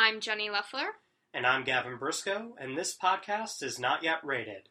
I'm Jenny Leffler. And I'm Gavin Briscoe, and this podcast is not yet rated.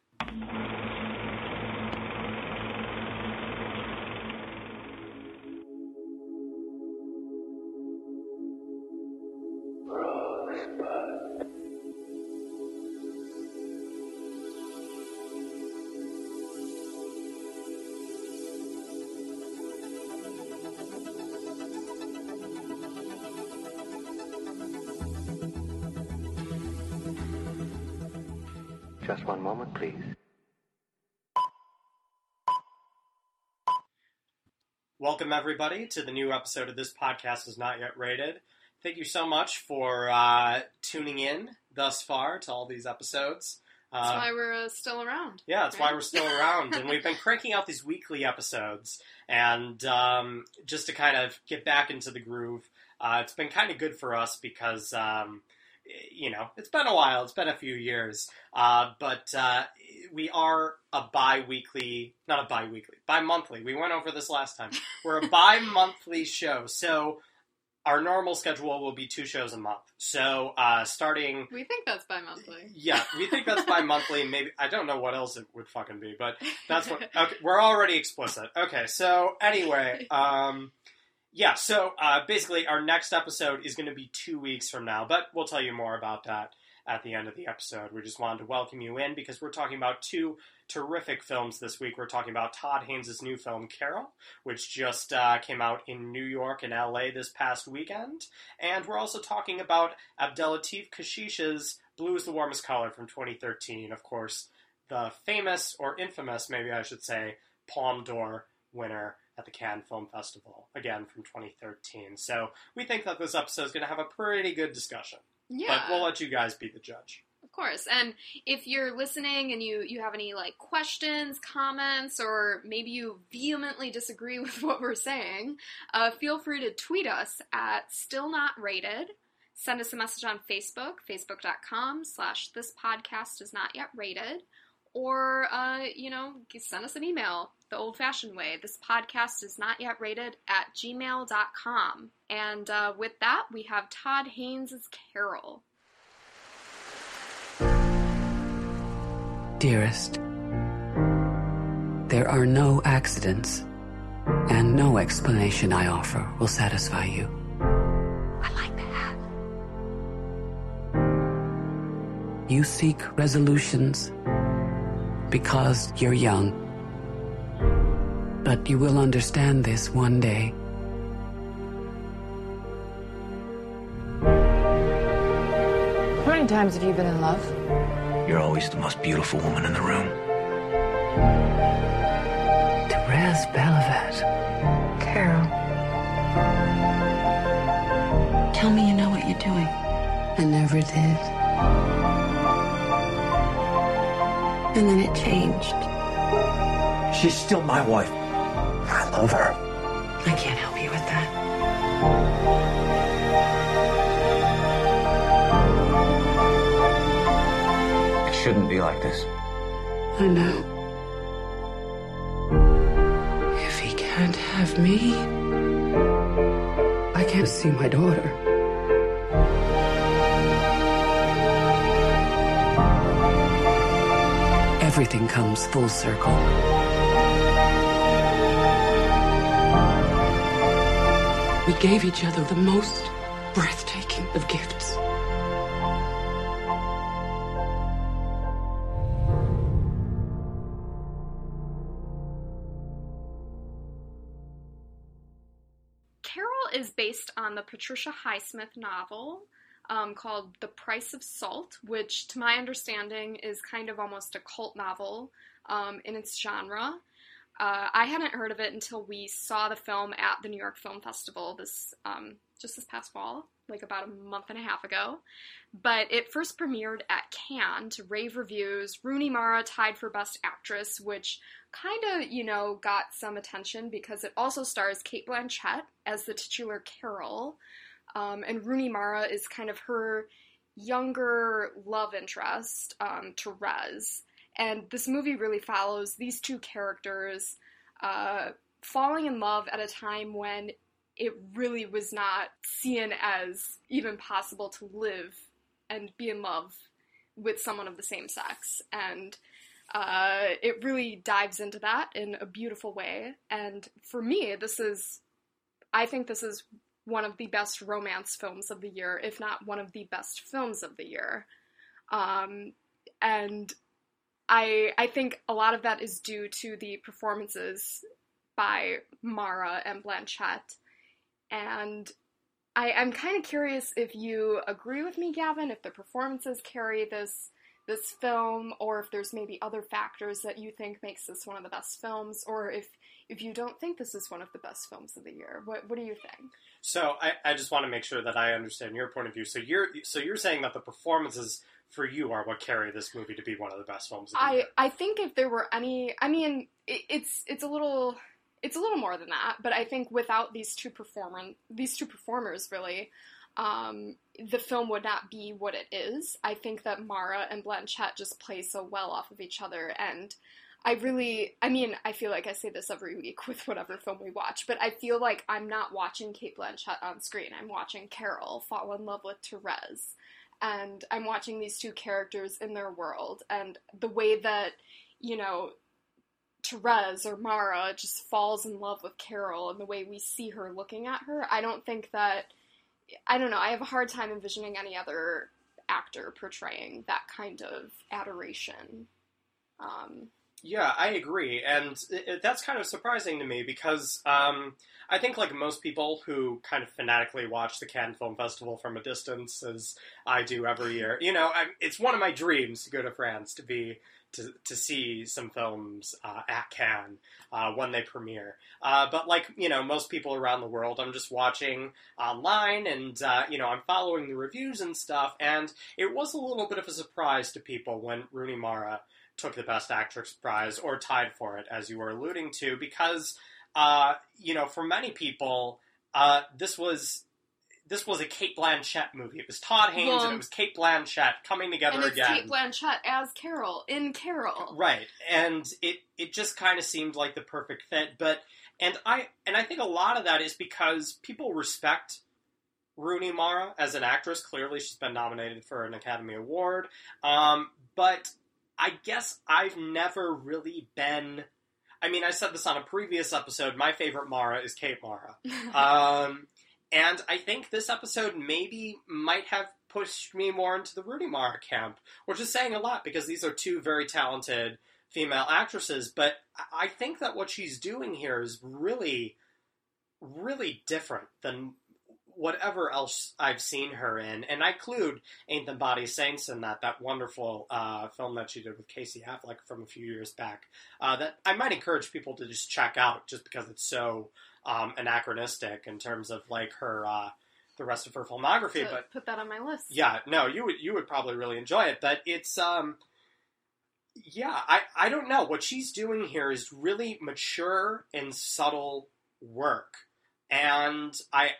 Welcome, everybody, to the new episode of This Podcast is Not Yet Rated. Thank you so much for uh, tuning in thus far to all these episodes. That's Uh, why we're uh, still around. Yeah, that's why we're still around, and we've been cranking out these weekly episodes. And um, just to kind of get back into the groove, uh, it's been kind of good for us because um, you know it's been a while, it's been a few years, uh, but uh, we are a bi-weekly, not a bi-weekly, bi-monthly. We went over this last time. We're a bi-monthly show, so. Our normal schedule will be two shows a month. So, uh, starting We think that's bi-monthly. yeah, we think that's bi-monthly. Maybe I don't know what else it would fucking be, but that's what. Okay, we're already explicit. Okay, so anyway, um, yeah, so uh, basically, our next episode is going to be two weeks from now, but we'll tell you more about that at the end of the episode. We just wanted to welcome you in because we're talking about two terrific films this week. We're talking about Todd Haynes' new film Carol, which just uh, came out in New York and LA this past weekend, and we're also talking about Abdellatif Kechiche's Blue is the Warmest Color from 2013. Of course, the famous, or infamous, maybe I should say, Palme d'Or winner at the Cannes Film Festival, again from 2013. So we think that this episode is going to have a pretty good discussion. Yeah, But we'll let you guys be the judge. of course. And if you're listening and you you have any like questions, comments, or maybe you vehemently disagree with what we're saying, uh, feel free to tweet us at still not rated. Send us a message on Facebook, facebook.com slash this podcast is not yet rated. Or, uh, you know, send us an email the old fashioned way. This podcast is not yet rated at gmail.com. And uh, with that, we have Todd Haynes' Carol. Dearest, there are no accidents, and no explanation I offer will satisfy you. I like that. You seek resolutions because you're young. But you will understand this one day. How many times have you been in love? You're always the most beautiful woman in the room. Therese Belivet. Carol. Tell me you know what you're doing. I never did. And then it changed. She's still my wife. I love her. I can't help you with that. It shouldn't be like this. I know. If he can't have me, I can't see my daughter. Everything comes full circle. We gave each other the most breathtaking of gifts. Carol is based on the Patricia Highsmith novel um, called The Price of Salt, which, to my understanding, is kind of almost a cult novel um, in its genre. Uh, I hadn't heard of it until we saw the film at the New York Film Festival this um, just this past fall, like about a month and a half ago. But it first premiered at Cannes to rave reviews. Rooney Mara tied for Best Actress, which kind of, you know, got some attention because it also stars Cate Blanchett as the titular Carol. Um, and Rooney Mara is kind of her younger love interest, um, Therese. And this movie really follows these two characters uh, falling in love at a time when it really was not seen as even possible to live and be in love with someone of the same sex. And uh, it really dives into that in a beautiful way. And for me, this is, I think this is one of the best romance films of the year, if not one of the best films of the year. Um, and I I think a lot of that is due to the performances by Mara and Blanchett. And I, I'm kind of curious if you agree with me, Gavin, if the performances carry this this film, or if there's maybe other factors that you think makes this one of the best films, or if if you don't think this is one of the best films of the year. What what do you think? So I, I just want to make sure that I understand your point of view. So you're so you're saying that the performances for you are what carry this movie to be one of the best films of the I year. I think if there were any, I mean, it, it's it's a little it's a little more than that, but I think without these two performer these two performers really, um, the film would not be what it is. I think that Mara and Blanchett just play so well off of each other, and I really, I mean, I feel like I say this every week with whatever film we watch, but I feel like I'm not watching Cate Blanchett on screen. I'm watching Carol fall in love with Therese, and I'm watching these two characters in their world, and the way that you know Therese or Mara just falls in love with Carol and the way we see her looking at her, I don't think that I don't know, I have a hard time envisioning any other actor portraying that kind of adoration. Um, Yeah, I agree, and it, that's kind of surprising to me because um, I think, like most people who kind of fanatically watch the Cannes Film Festival from a distance, as I do every year, you know, I, it's one of my dreams to go to France to be to to see some films uh, at Cannes uh, when they premiere. Uh, but like you know, most people around the world, I'm just watching online, and uh, you know, I'm following the reviews and stuff, and it was a little bit of a surprise to people when Rooney Mara took the Best Actress prize or tied for it, as you were alluding to, because uh, you know, for many people, uh, this was this was a Cate Blanchett movie. It was Todd Haynes Well- and it was Cate Blanchett coming together and it's again. Cate Blanchett as Carol in Carol. Right, and it it just kind of seemed like the perfect fit. But and I and I think a lot of that is because people respect Rooney Mara as an actress. Clearly, she's been nominated for an Academy Award. Um, but I guess I've never really been. I mean, I said this on a previous episode. My favorite Mara is Kate Mara. Um, and I think this episode maybe might have pushed me more into the Rooney Mara camp, which is saying a lot because these are two very talented female actresses. But I- think that what she's doing here is really, really different than whatever else I've seen her in. And I include Ain't Body Saints in that, that wonderful uh, film that she did with Casey Affleck from a few years back. Uh, that I might encourage people to just check out just because it's so um, anachronistic in terms of like her uh, the rest of her filmography. So But put that on my list. yeah, no, you would you would probably really enjoy it. But it's um, yeah, I I don't know what she's doing here is really mature and subtle work, and I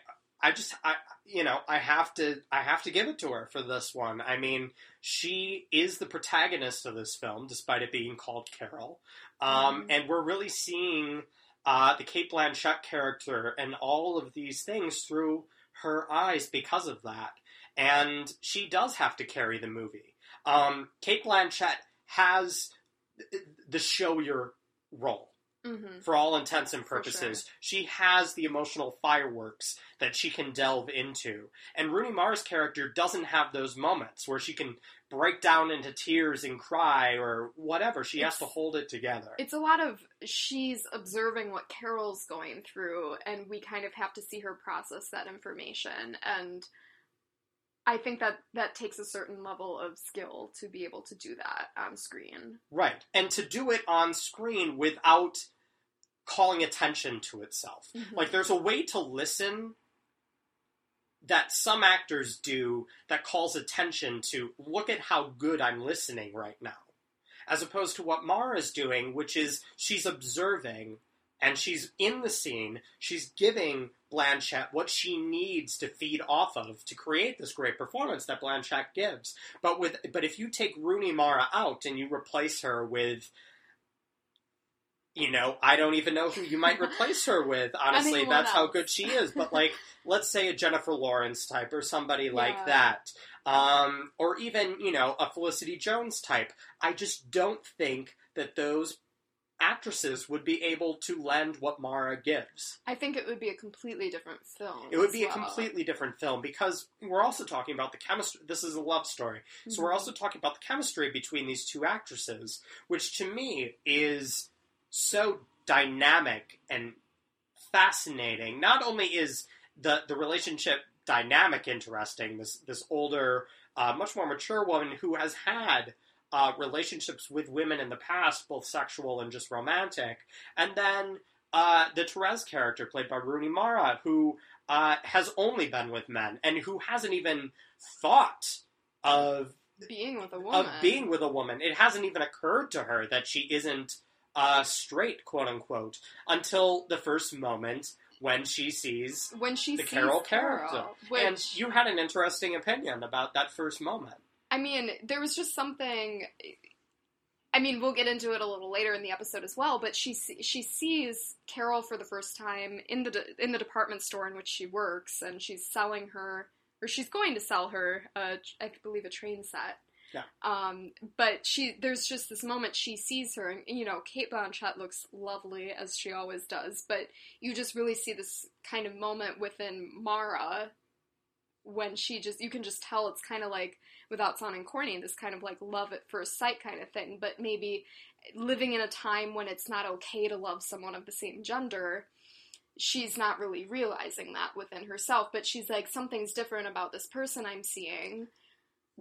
I just I you know I have to I have to give it to her for this one. I mean, she is the protagonist of this film, despite it being called Carol, um, Mhm. and we're really seeing uh, the Cate Blanchett character and all of these things through her eyes because of that. And she does have to carry the movie. Um, Cate Blanchett has the show your role hmm for all intents and purposes. She has the emotional fireworks that she can delve into. And Rooney Mara's character doesn't have those moments where she can break down into tears and cry or whatever. She has to hold it together. It's a lot of she's observing what Carol's going through, and we kind of have to see her process that information. And I think that that takes a certain level of skill to be able to do that on screen. Right. And to do it on screen without calling attention to itself. Mhm. Like, there's a way to listen that some actors do that calls attention to look at how good I'm listening right now. As opposed to what Mara's doing, which is she's observing and she's in the scene, she's giving Blanchett what she needs to feed off of to create this great performance that Blanchett gives. But with but if you take Rooney Mara out and you replace her with you know, I don't even know who you might replace her with. Honestly, Anyone that's how good she is. But like, let's say a Jennifer Lawrence type or somebody like that, um, or even you know a Felicity Jones type. I just don't think that those actresses would be able to lend what Mara gives. I think it would be a completely different film. It would be a completely different film because we're also talking about the chemistry. This is a love story. So we're Mhm. also talking about the chemistry between these two actresses, which to me is so dynamic and fascinating. Not only is the the relationship dynamic interesting, this this older, uh, much more mature woman who has had uh, relationships with women in the past, both sexual and just romantic, and then uh, the Therese character played by Rooney Mara, who uh, has only been with men and who hasn't even thought of being with a woman. of being with a woman. It hasn't even occurred to her that she isn't uh, straight, quote unquote, until the first moment when she sees when she the sees Carol Carol, character. which And you had an interesting opinion about that first moment. I mean, there was just something. I mean, we'll get into it a little later in the episode as well. But she she sees Carol for the first time in the de- in the department store in which she works, and she's selling her, or she's going to sell her, uh, I believe, a train set. Yeah. Um, but she there's just this moment she sees her, and you know, Cate Blanchett looks lovely as she always does, but you just really see this kind of moment within Mara when she just you can just tell it's kind of like without sounding corny this kind of like love at first sight kind of thing but maybe living in a time when it's not okay to love someone of the same gender she's not really realizing that within herself but she's like something's different about this person i'm seeing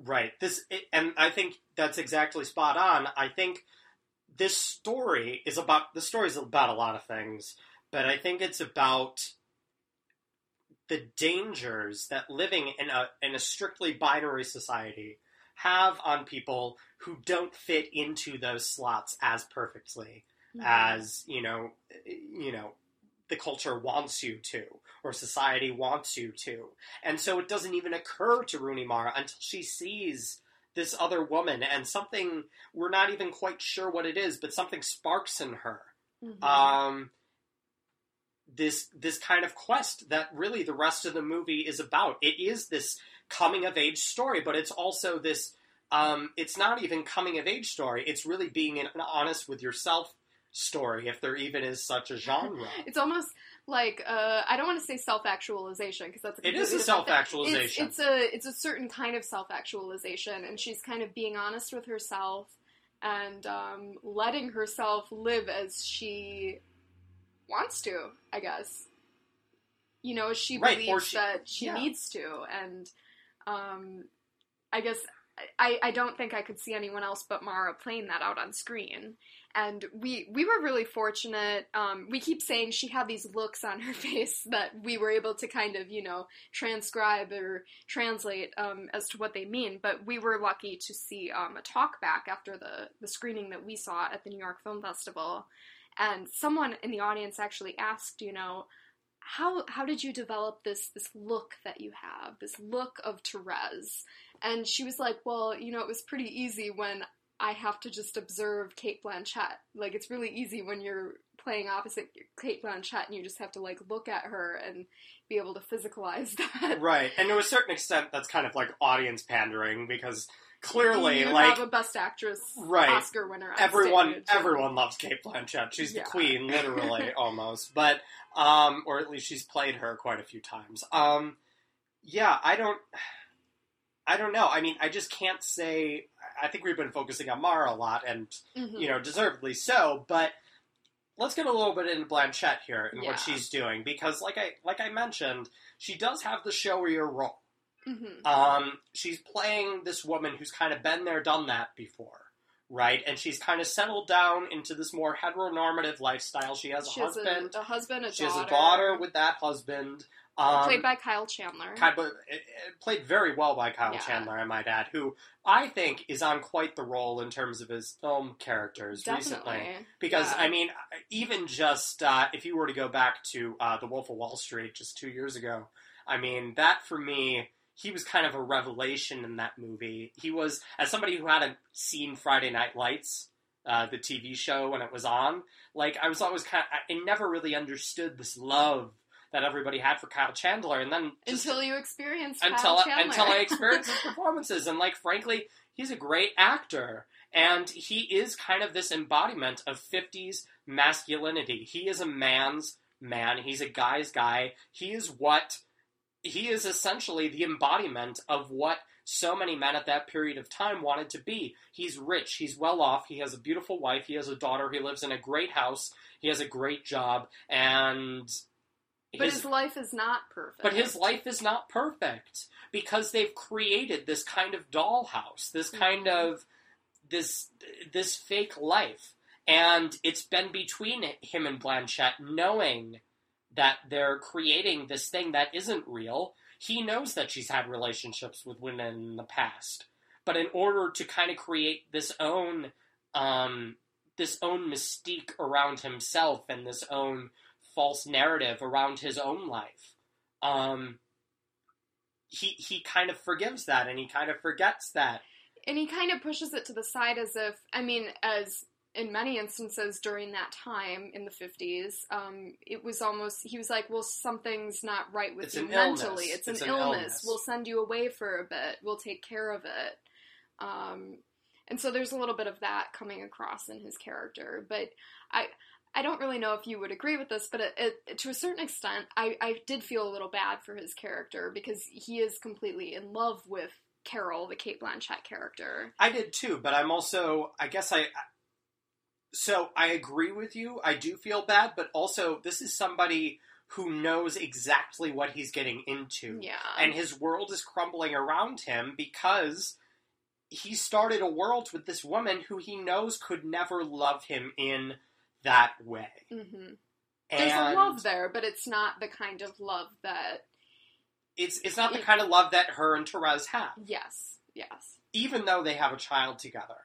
Right. This and I think that's exactly spot on. I think this story is about the story is about a lot of things, but I think it's about the dangers that living in a in a strictly binary society have on people who don't fit into those slots as perfectly mm-hmm. as you know you know the culture wants you to or society wants you to. And so it doesn't even occur to Rooney Mara until she sees this other woman and something we're not even quite sure what it is but something sparks in her. Mhm. um this this kind of quest that really the rest of the movie is about. It is this coming of age story but it's also this um it's not even coming of age story. It's really being an honest with yourself story if there even is such a genre it's almost like uh, I don't want to say self-actualization because that's a it is a completely different thing. self-actualization It's, it's a it's a certain kind of self-actualization, and she's kind of being honest with herself and um, letting herself live as she wants to. I guess you know she Right, believes she- that she yeah. needs to, and um, I guess I, I don't think I could see anyone else but Mara playing that out on screen. And we we were really fortunate. Um, we keep saying she had these looks on her face that we were able to kind of you know transcribe or translate um, as to what they mean. But we were lucky to see um, a talk back after the the screening that we saw at the New York Film Festival, and someone in the audience actually asked, you know, how how did you develop this this look that you have, this look of Therese? And she was like, well, you know, it was pretty easy when I have to just observe Cate Blanchett. Like it's really easy when you're playing opposite Cate Blanchett and you just have to like look at her and be able to physicalize that. right and to a certain extent that's kind of like audience pandering because clearly you like have a Best Actress Right. Oscar winner. everyone stage. everyone loves Cate Blanchett. She's Yeah. the queen, literally almost. But um, or at least she's played her quite a few times. Um, yeah, I don't. I don't know. I mean, I just can't say. I think we've been focusing on Mara a lot, and Mhm. you know, deservedly so. But let's get a little bit into Blanchett here and Yeah. what she's doing because, like I like I mentioned, she does have the showier role. Mhm. Um, she's playing this woman who's kind of been there, done that before, right? And she's kind of settled down into this more heteronormative lifestyle. She has a She has husband. a, a husband, a she daughter. has a daughter with that husband. Um, played by Kyle Chandler. kind of, it, it played very well by Kyle Yeah. Chandler, I might add, who I think is on quite the roll in terms of his film characters recently. Because Yeah. I mean, even just uh, if you were to go back to uh, The Wolf of Wall Street just two years ago, I mean that for me, he was kind of a revelation in that movie. He was as somebody who hadn't seen Friday Night Lights uh, the TV show when it was on. Like I was always kind of, I never really understood this love that everybody had for Kyle Chandler, and then just, until you experienced until Kyle Chandler. until I experienced his performances, and like frankly, he's a great actor, and he is kind of this embodiment of '50s masculinity. He is a man's man. He's a guy's guy. He is what he is essentially the embodiment of what so many men at that period of time wanted to be. He's rich, he's well off, he has a beautiful wife, he has a daughter, he lives in a great house, he has a great job, and but his, life is not perfect. But his life is not perfect because they've created this kind of dollhouse, this kind mm-hmm. of this this fake life, and it's been between him and Blanchett knowing that they're creating this thing that isn't real. He knows that she's had relationships with women in the past, but in order to kind of create this own um, this own mystique around himself and this own false narrative around his own life. Um, he he kind of forgives that, and he kind of forgets that, and he kind of pushes it to the side as if I mean, as in many instances during that time in the 50s, um, it was almost, he was like, well, something's not right with it's you mentally. It's, it's an, an illness. illness. We'll send you away for a bit. We'll take care of it. Um, and so there's a little bit of that coming across in his character. But I, I don't really know if you would agree with this, but it, it, to a certain extent, I, I did feel a little bad for his character because he is completely in love with Carol, the Cate Blanchett character. I did too, but I'm also, I guess I. So I agree with you. I do feel bad, but also this is somebody who knows exactly what he's getting into. Yeah. And his world is crumbling around him because he started a world with this woman who he knows could never love him in that way. Mm-hmm. There's a love there, but it's not the kind of love that. It's it's not the kind of love that her and Therese have. Yes, yes. Even though they have a child together,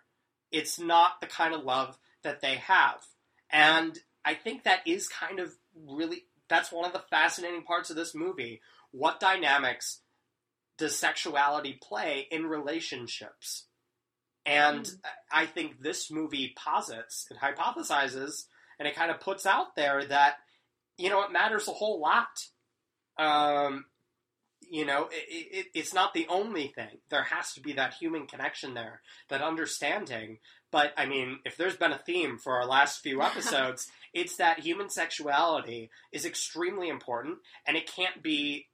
it's not the kind of love that they have, and I think that is kind of really that's one of the fascinating parts of this movie. What dynamics does sexuality play in relationships? And mm. I think this movie posits it hypothesizes, and it kind of puts out there that, you know, it matters a whole lot. Um, you know, it, it, it's not the only thing. There has to be that human connection there, that understanding. But I mean, if there's been a theme for our last few episodes, it's that human sexuality is extremely important, and it can't be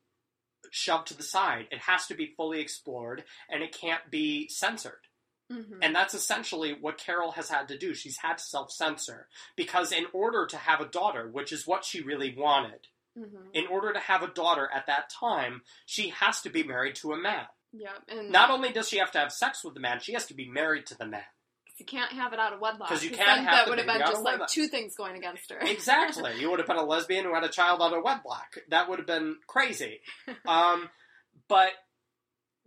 shoved to the side. It has to be fully explored, and it can't be censored. Mm-hmm. And that's essentially what Carol has had to do. She's had to self censor. Because in order to have a daughter, which is what she really wanted, mm-hmm. in order to have a daughter at that time, she has to be married to a man. Yeah, and Not only does she have to have sex with the man, she has to be married to the man. you can't have it out of wedlock. 'Cause you can't have that would have been just like two things going against her. Exactly. you would have been a lesbian who had a child out of wedlock. That would have been crazy. Um, but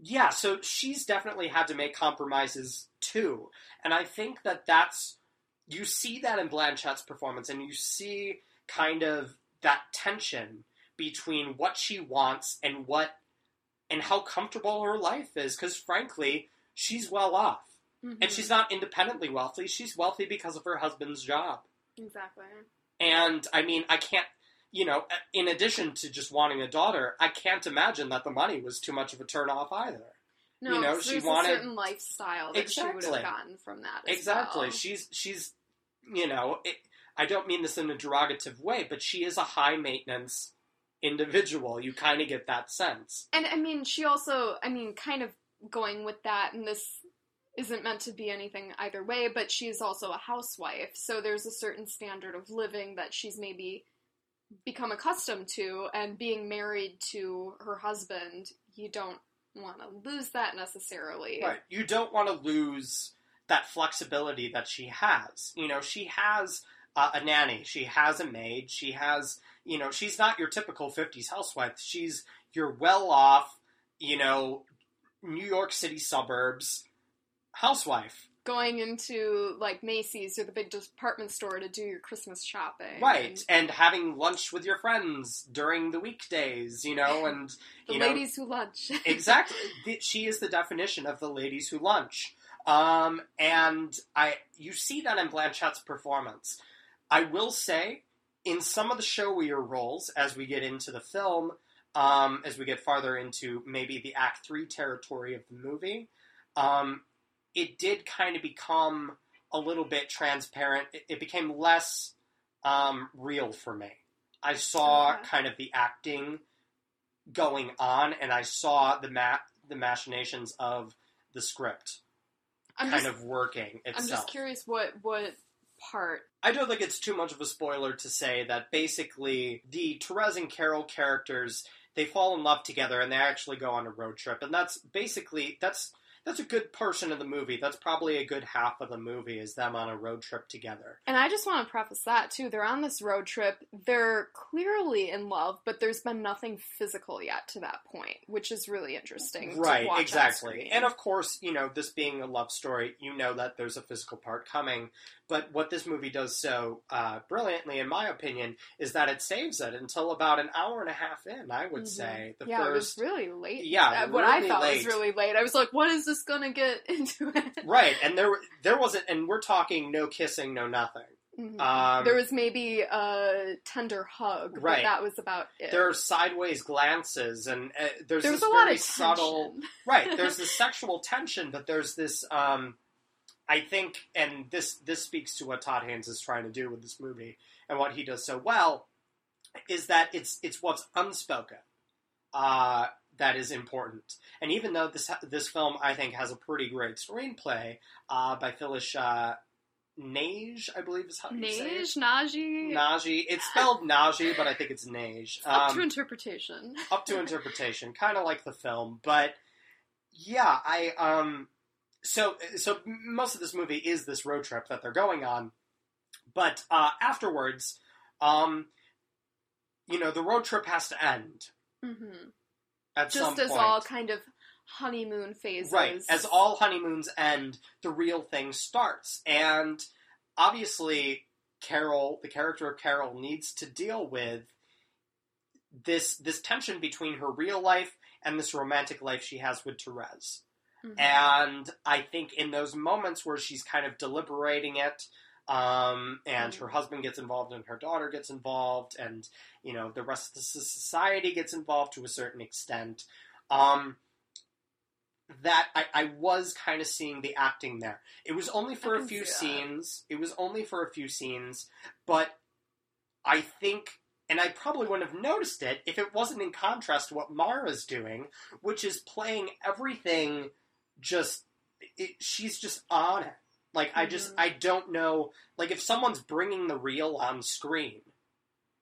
yeah, so she's definitely had to make compromises too. And I think that that's, you see that in Blanchett's performance, and you see kind of that tension between what she wants and what, and how comfortable her life is. Because frankly, she's well off. Mhm. And she's not independently wealthy, she's wealthy because of her husband's job. exactly. And I mean, I can't, you know, in addition to just wanting a daughter, I can't imagine that the money was too much of a turnoff either. No, You know, she there's wanted- a certain lifestyle that she would Exactly. have gotten from that. as exactly. well. She's she's, you know, it, I don't mean this in a derogative way, but she is a high maintenance individual. You kind of get that sense. And I mean, she also, I mean, kind of going with that, and this isn't meant to be anything either way, but she is also a housewife, so there's a certain standard of living that she's maybe become accustomed to, and being married to her husband, you don't want to lose that necessarily. Right. You don't want to lose that flexibility that she has. You know, she has uh, a nanny, she has a maid, she has, you know, she's not your typical 50s housewife. She's your well off, you know, New York City suburbs housewife. Going into like Macy's or the big department store to do your Christmas shopping. Right. And having lunch with your friends during the weekdays, you know, and The you know, ladies who lunch. exactly. She is the definition of the ladies who lunch. Um, and I, you see that in Blanchett's performance. I will say, in some of the showier roles, as we get into the film, um, as we get farther into maybe the Act Three territory of the movie, um, it did kind of become a little bit transparent. It, it became less um, real for me. I saw Okay. kind of the acting going on, and I saw the ma- the machinations of the script I'm kind just, of working itself. I'm just curious what what part. I don't think it's too much of a spoiler to say that basically the Therese and Carol characters they fall in love together and they actually go on a road trip, and that's basically that's that's a good portion of the movie. That's probably a good half of the movie is them on a road trip together. And I just want to preface that too. They're on this road trip. They're clearly in love, but there's been nothing physical yet to that point, which is really interesting. to Right, exactly. And of course, you know, this being a love story, you know that there's a physical part coming. But what this movie does so uh, brilliantly, in my opinion, is that it saves it until about an hour and a half in. I would Mhm. say the yeah, first. it was really late. Yeah, Uh, what I thought late. was really late. I was like, "What is this gonna get into it?" Right, and there there wasn't, and we're talking no kissing, no nothing. Mhm. Um, there was maybe a tender hug, but Right. that was about it. there are sideways glances, and uh, there's there this a lot very of subtle. right there's this sexual tension but there's this um i think and this this speaks to what todd haynes is trying to do with this movie and what he does so well is that it's it's what's unspoken uh that is important and even though this this film i think has a pretty great screenplay uh by phyllis uh Nage, I believe is how you say it. Nage, Naji, Naji. It's spelled Naji, but I think it's Nage. up Um, to interpretation. up to interpretation, kind of like the film. But yeah, I um, so so most of this movie is this road trip that they're going on, but uh, afterwards, um, you know, the road trip has to end hmm at some Just as point. all kind of honeymoon phases, Right. As all honeymoons end, the real thing starts. And obviously, Carol, the character of Carol, needs to deal with this this tension between her real life and this romantic life she has with Therese. Mhm. And I think in those moments where she's kind of deliberating it, um, and her husband gets involved and her daughter gets involved, and you know the rest of the society gets involved to a certain extent. Um, that I, I was kind of seeing the acting there. It was only for a few scenes. It was only for a few scenes, but I think, and I probably wouldn't have noticed it if it wasn't in contrast to what Mara's doing, which is playing everything just. It, she's just on it. Like I just Mhm. I don't know. Like if someone's bringing the real on screen,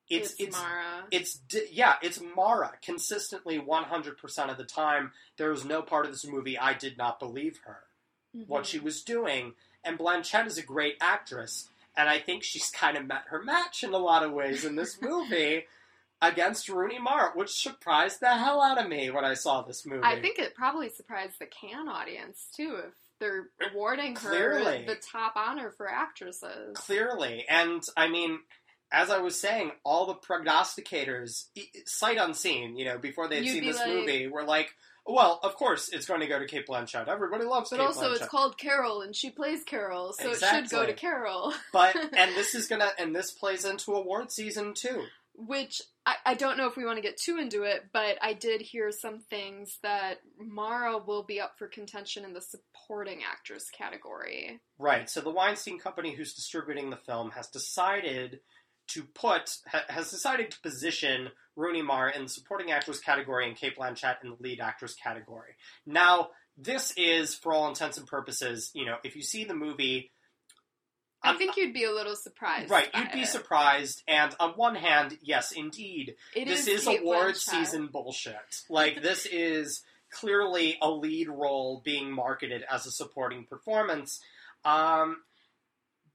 it's it's, it's Mara. it's yeah, it's Mara consistently 100% of the time. There was no part of this movie I did not believe her, what Mhm. she was doing. And Blanchett is a great actress, and I think she's kind of met her match in a lot of ways in this movie against Rooney Mara, which surprised the hell out of me when I saw this movie. I think it probably surprised the Cannes audience too if they're awarding her Clearly. the top honor for actresses. Clearly. And I mean, as I was saying, all the prognosticators, sight unseen, you know, before they had You'd seen this like- movie, were like, well, of course it's going to go to Cate Blanchett. Everybody loves But Cate also, Blanchett. it's called Carol, and she plays Carol, so it should go to Carol. but and this is gonna and this plays into award season too. Which I, I don't know if we want to get too into it, but I did hear some things that Mara will be up for contention in the supporting actress category. Right. So the Weinstein Company, who's distributing the film, has decided to put ha- has decided to position Rooney Mara in the supporting actress category and Cate Blanchett in the lead actress category. Now, this is, for all intents and purposes, you know, if you see the movie, I think you'd be a little surprised. right, you'd be it. surprised. And on one hand, yes, indeed, It this is is award season bullshit. Like this is clearly a lead role being marketed as a supporting performance. Um,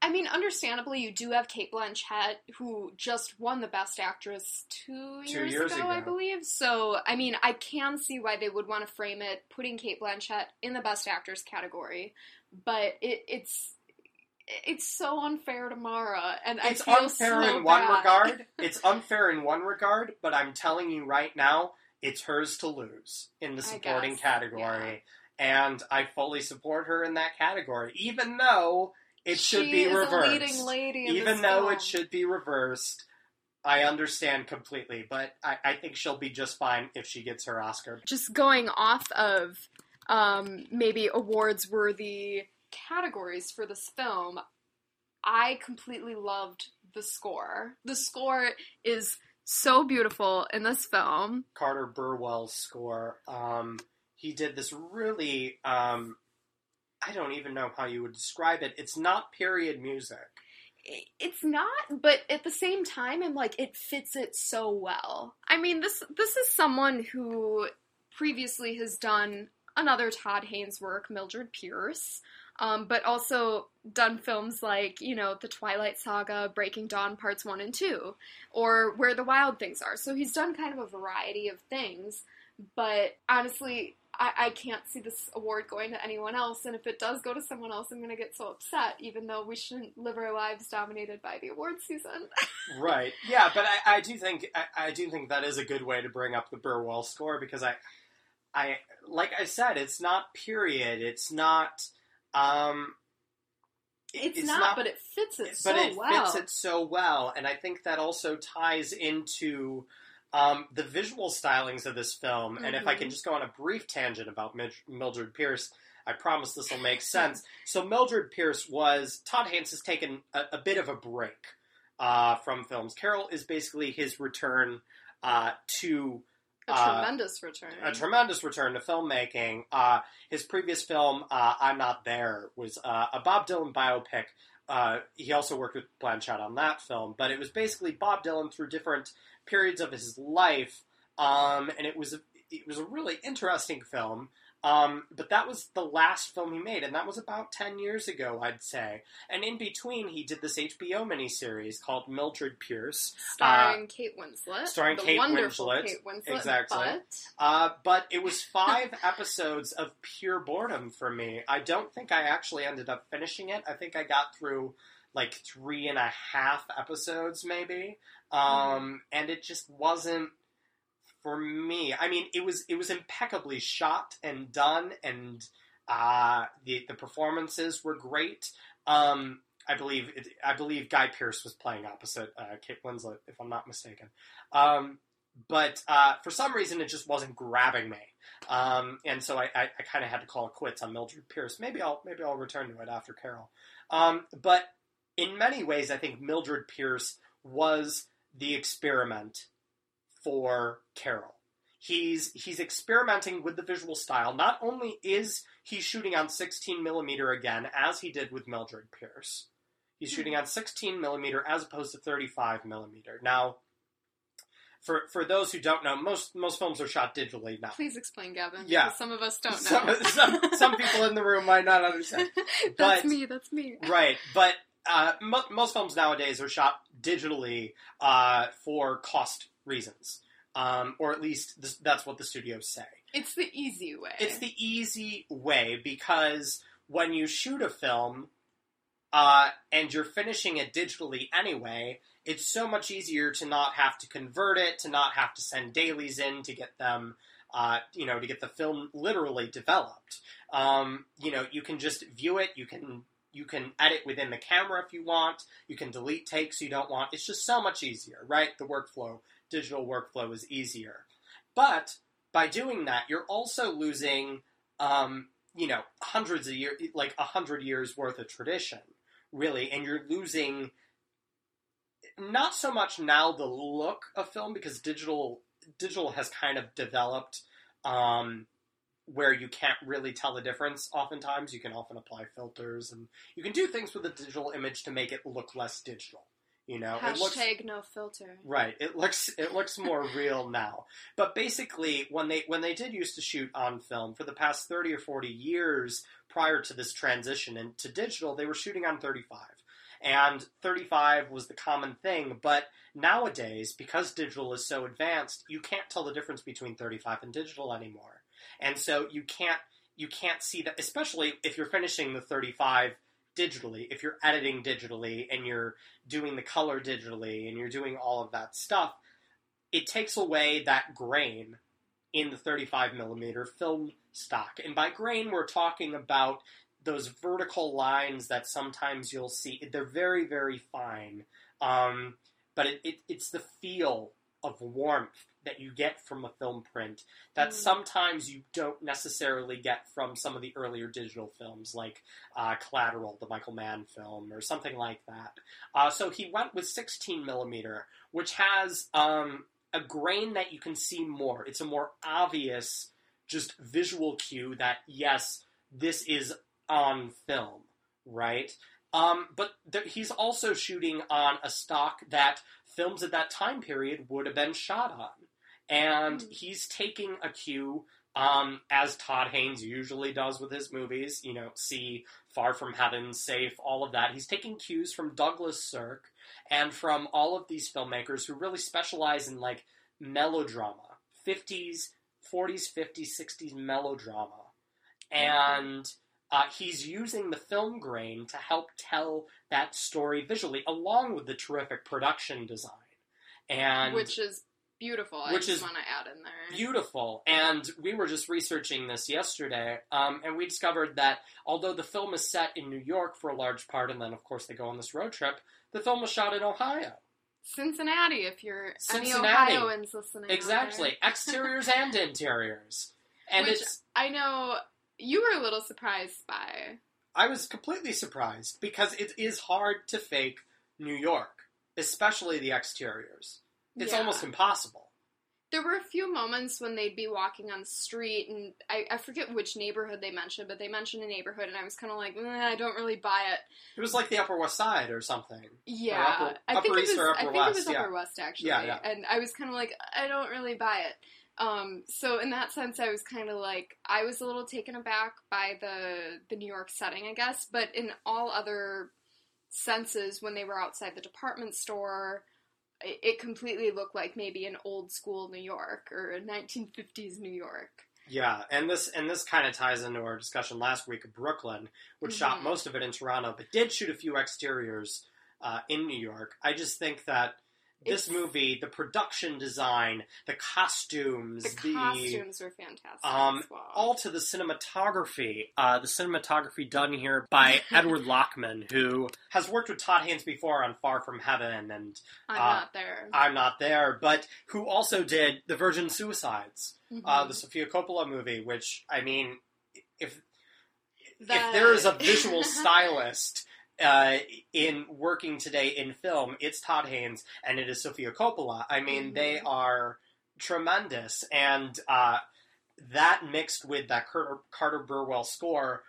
I mean, understandably, you do have Cate Blanchett, who just won the Best Actress two years, Two years ago, I believe. So, I mean, I can see why they would want to frame it, putting Cate Blanchett in the Best Actress category, but it, it's it's so unfair to Mara, and it's I feel unfair so in one bad. regard. It's unfair in one regard, but I'm telling you right now, it's hers to lose in the supporting guess, category. and I fully support her in that category, even though it should be is reversed. a leading lady. In even this though film. it should be reversed. I understand completely, but I, I think she'll be just fine if she gets her Oscar. just going off of um, maybe awards worthy categories for this film, I completely loved the score. The score is so beautiful in this film. Carter Burwell's score. Um, he did this really, um, I don't even know how you would describe it. It's not period music. It's not, but at the same time, I'm like, it fits it so well. I mean, this this is someone who previously has done another Todd Haynes work, Mildred Pierce, um, but also done films like, you know, The Twilight Saga, Breaking Dawn Parts 1 and 2, or Where the Wild Things Are. So he's done kind of a variety of things, but honestly, I, I can't see this award going to anyone else, and if it does go to someone else, I'm going to get so upset, even though we shouldn't live our lives dominated by the award season. Right. Yeah, but I, I do think I, I do think that is a good way to bring up the Burwell score because I I like I said, it's not period. It's not um it's, not, but it fits it so but it well. fits it so well, and I think that also ties into um, the visual stylings of this film. And if I can Mhm. just go on a brief tangent about Mildred Pierce, I promise this will make sense. so Mildred Pierce was Todd Haynes has taken a, a bit of a break uh, from films. Carol is basically his return uh, to a uh, tremendous return. a tremendous return to filmmaking. Uh, his previous film, uh, I'm Not There, was uh, a Bob Dylan biopic. Uh, he also worked with Blanchett on that film, but it was basically Bob Dylan through different periods of his life, um, and it was a, it was a really interesting film. Um, but that was the last film he made, and that was about ten years ago, I'd say. And in between, he did this HBO miniseries called Mildred Pierce, starring Kate Winslet, uh, starring Kate Winslet, Kate Winslet, exactly. But Uh, but it was five episodes of pure boredom for me. I don't think I actually ended up finishing it. I think I got through like three and a half episodes, maybe. Um, and it just wasn't for me. I mean, it was it was impeccably shot and done, and uh, the the performances were great. Um, I believe it, I believe Guy Pearce was playing opposite uh, Kate Winslet, if I'm not mistaken. Um, but uh, for some reason, it just wasn't grabbing me, um, and so I, I, I kind of had to call it quits on Mildred Pierce. Maybe I'll maybe I'll return to it after Carol. Um, but in many ways, I think Mildred Pierce was the experiment for Carol. He's he's experimenting with the visual style. Not only is he shooting on 16 millimeter again, as he did with Mildred Pierce, he's shooting on 16 millimeter as opposed to 35 millimeter. Now, for for those who don't know, most most films are shot digitally now. please explain, Gavin. Yeah. some of us don't Some, know. some, some people in the room might not understand. that's but- me. That's me. Right, but uh, mo- most films nowadays are shot digitally uh, for cost reasons, um, or at least this, that's what the studios say. It's the easy way. It's the easy way because when you shoot a film uh, and you're finishing it digitally anyway, it's so much easier to not have to convert it, to not have to send dailies in to get them, uh, you know, to get the film literally developed. Um, you know, you can just view it. You can you can edit within the camera if you want. You can delete takes you don't want. It's just so much easier, right? The workflow, digital workflow is easier. But by doing that, you're also losing, um, you know, hundreds of years, like a hundred years worth of tradition, really, and you're losing not so much now the look of film because digital digital has kind of developed um, where you can't really tell the difference. Oftentimes, you can often apply filters and you can do things with a digital image to make it look less digital. You know, it looks Hashtag no filter. Right. It looks it looks more real now. But basically when they when they did used to shoot on film for the past 30 or 40 years prior to this transition into digital, they were shooting on 35. And 35 was the common thing, but nowadays because digital is so advanced, you can't tell the difference between 35 and digital anymore. And so you can't you can't see that especially if you're finishing the 35 digitally, if you're editing digitally and you're doing the color digitally and you're doing all of that stuff, it takes away that grain in the 35 millimeter film stock. And by grain, we're talking about those vertical lines that sometimes you'll see. They're very, very fine. Um, but it, it, it's the feel of warmth that you get from a film print that Mm. sometimes you don't necessarily get from some of the earlier digital films, like uh, Collateral, the Michael Mann film, or something like that. Uh, so he went with 16 millimeter, which has um, a grain that you can see more. It's a more obvious, just visual cue that yes, this is on film, right? Um, but th- he's also shooting on a stock that films at that time period would have been shot on. And Mhm. he's taking a cue, um, as Todd Haynes usually does with his movies, you know, see Far From Heaven, Safe, all of that. He's taking cues from Douglas Sirk and from all of these filmmakers who really specialize in, like, melodrama 50s, 40s, 50s, 60s melodrama. And uh, he's using the film grain to help tell that story visually, along with the terrific production design. And which is beautiful. I Which just is want to add in there. beautiful. And we were just researching this yesterday, um, and we discovered that although the film is set in New York for a large part, and then of course they go on this road trip, the film was shot in Ohio. Cincinnati, if you're Cincinnati. any Ohioans listening. Exactly, exteriors and interiors. And Which it's I know you were a little surprised by. I was completely surprised because it is hard to fake New York, especially the exteriors. It's Yeah. almost impossible. There were a few moments when they'd be walking on the street, and I, I forget which neighborhood they mentioned, but they mentioned a neighborhood, and I was kind of like, "Eh, I don't really buy it. It was like the Upper West Side or something. Yeah, Upper- I think Upper it was. or Upper I think West, it was yeah. Upper West actually. Yeah, yeah. And I was kind of like, I don't really buy it. Um, so in that sense, I was kind of like, I was a little taken aback by the the New York setting, I guess. But in all other senses, when they were outside the department store, it, completely looked like maybe an old school New York or a 1950s New York. Yeah, and this and this kind of ties into our discussion last week of Brooklyn, which shot Mhm. most of it in Toronto, but did shoot a few exteriors uh, in New York. I just think that this movie, the production design, the costumes, The costumes were fantastic um, as well. all to the cinematography. Uh, the cinematography done here by Edward Lachman, who has worked with Todd Haynes before on Far From Heaven and I'm uh, not there. I'm Not There, but who also did The Virgin Suicides, uh, Mhm. the Sofia Coppola movie, which, I mean, if if there is a visual stylist uh, in working today in film, it's Todd Haynes and it is Sofia Coppola. I mean, Mhm. they are tremendous, and uh, that mixed with that Carter, Carter Burwell score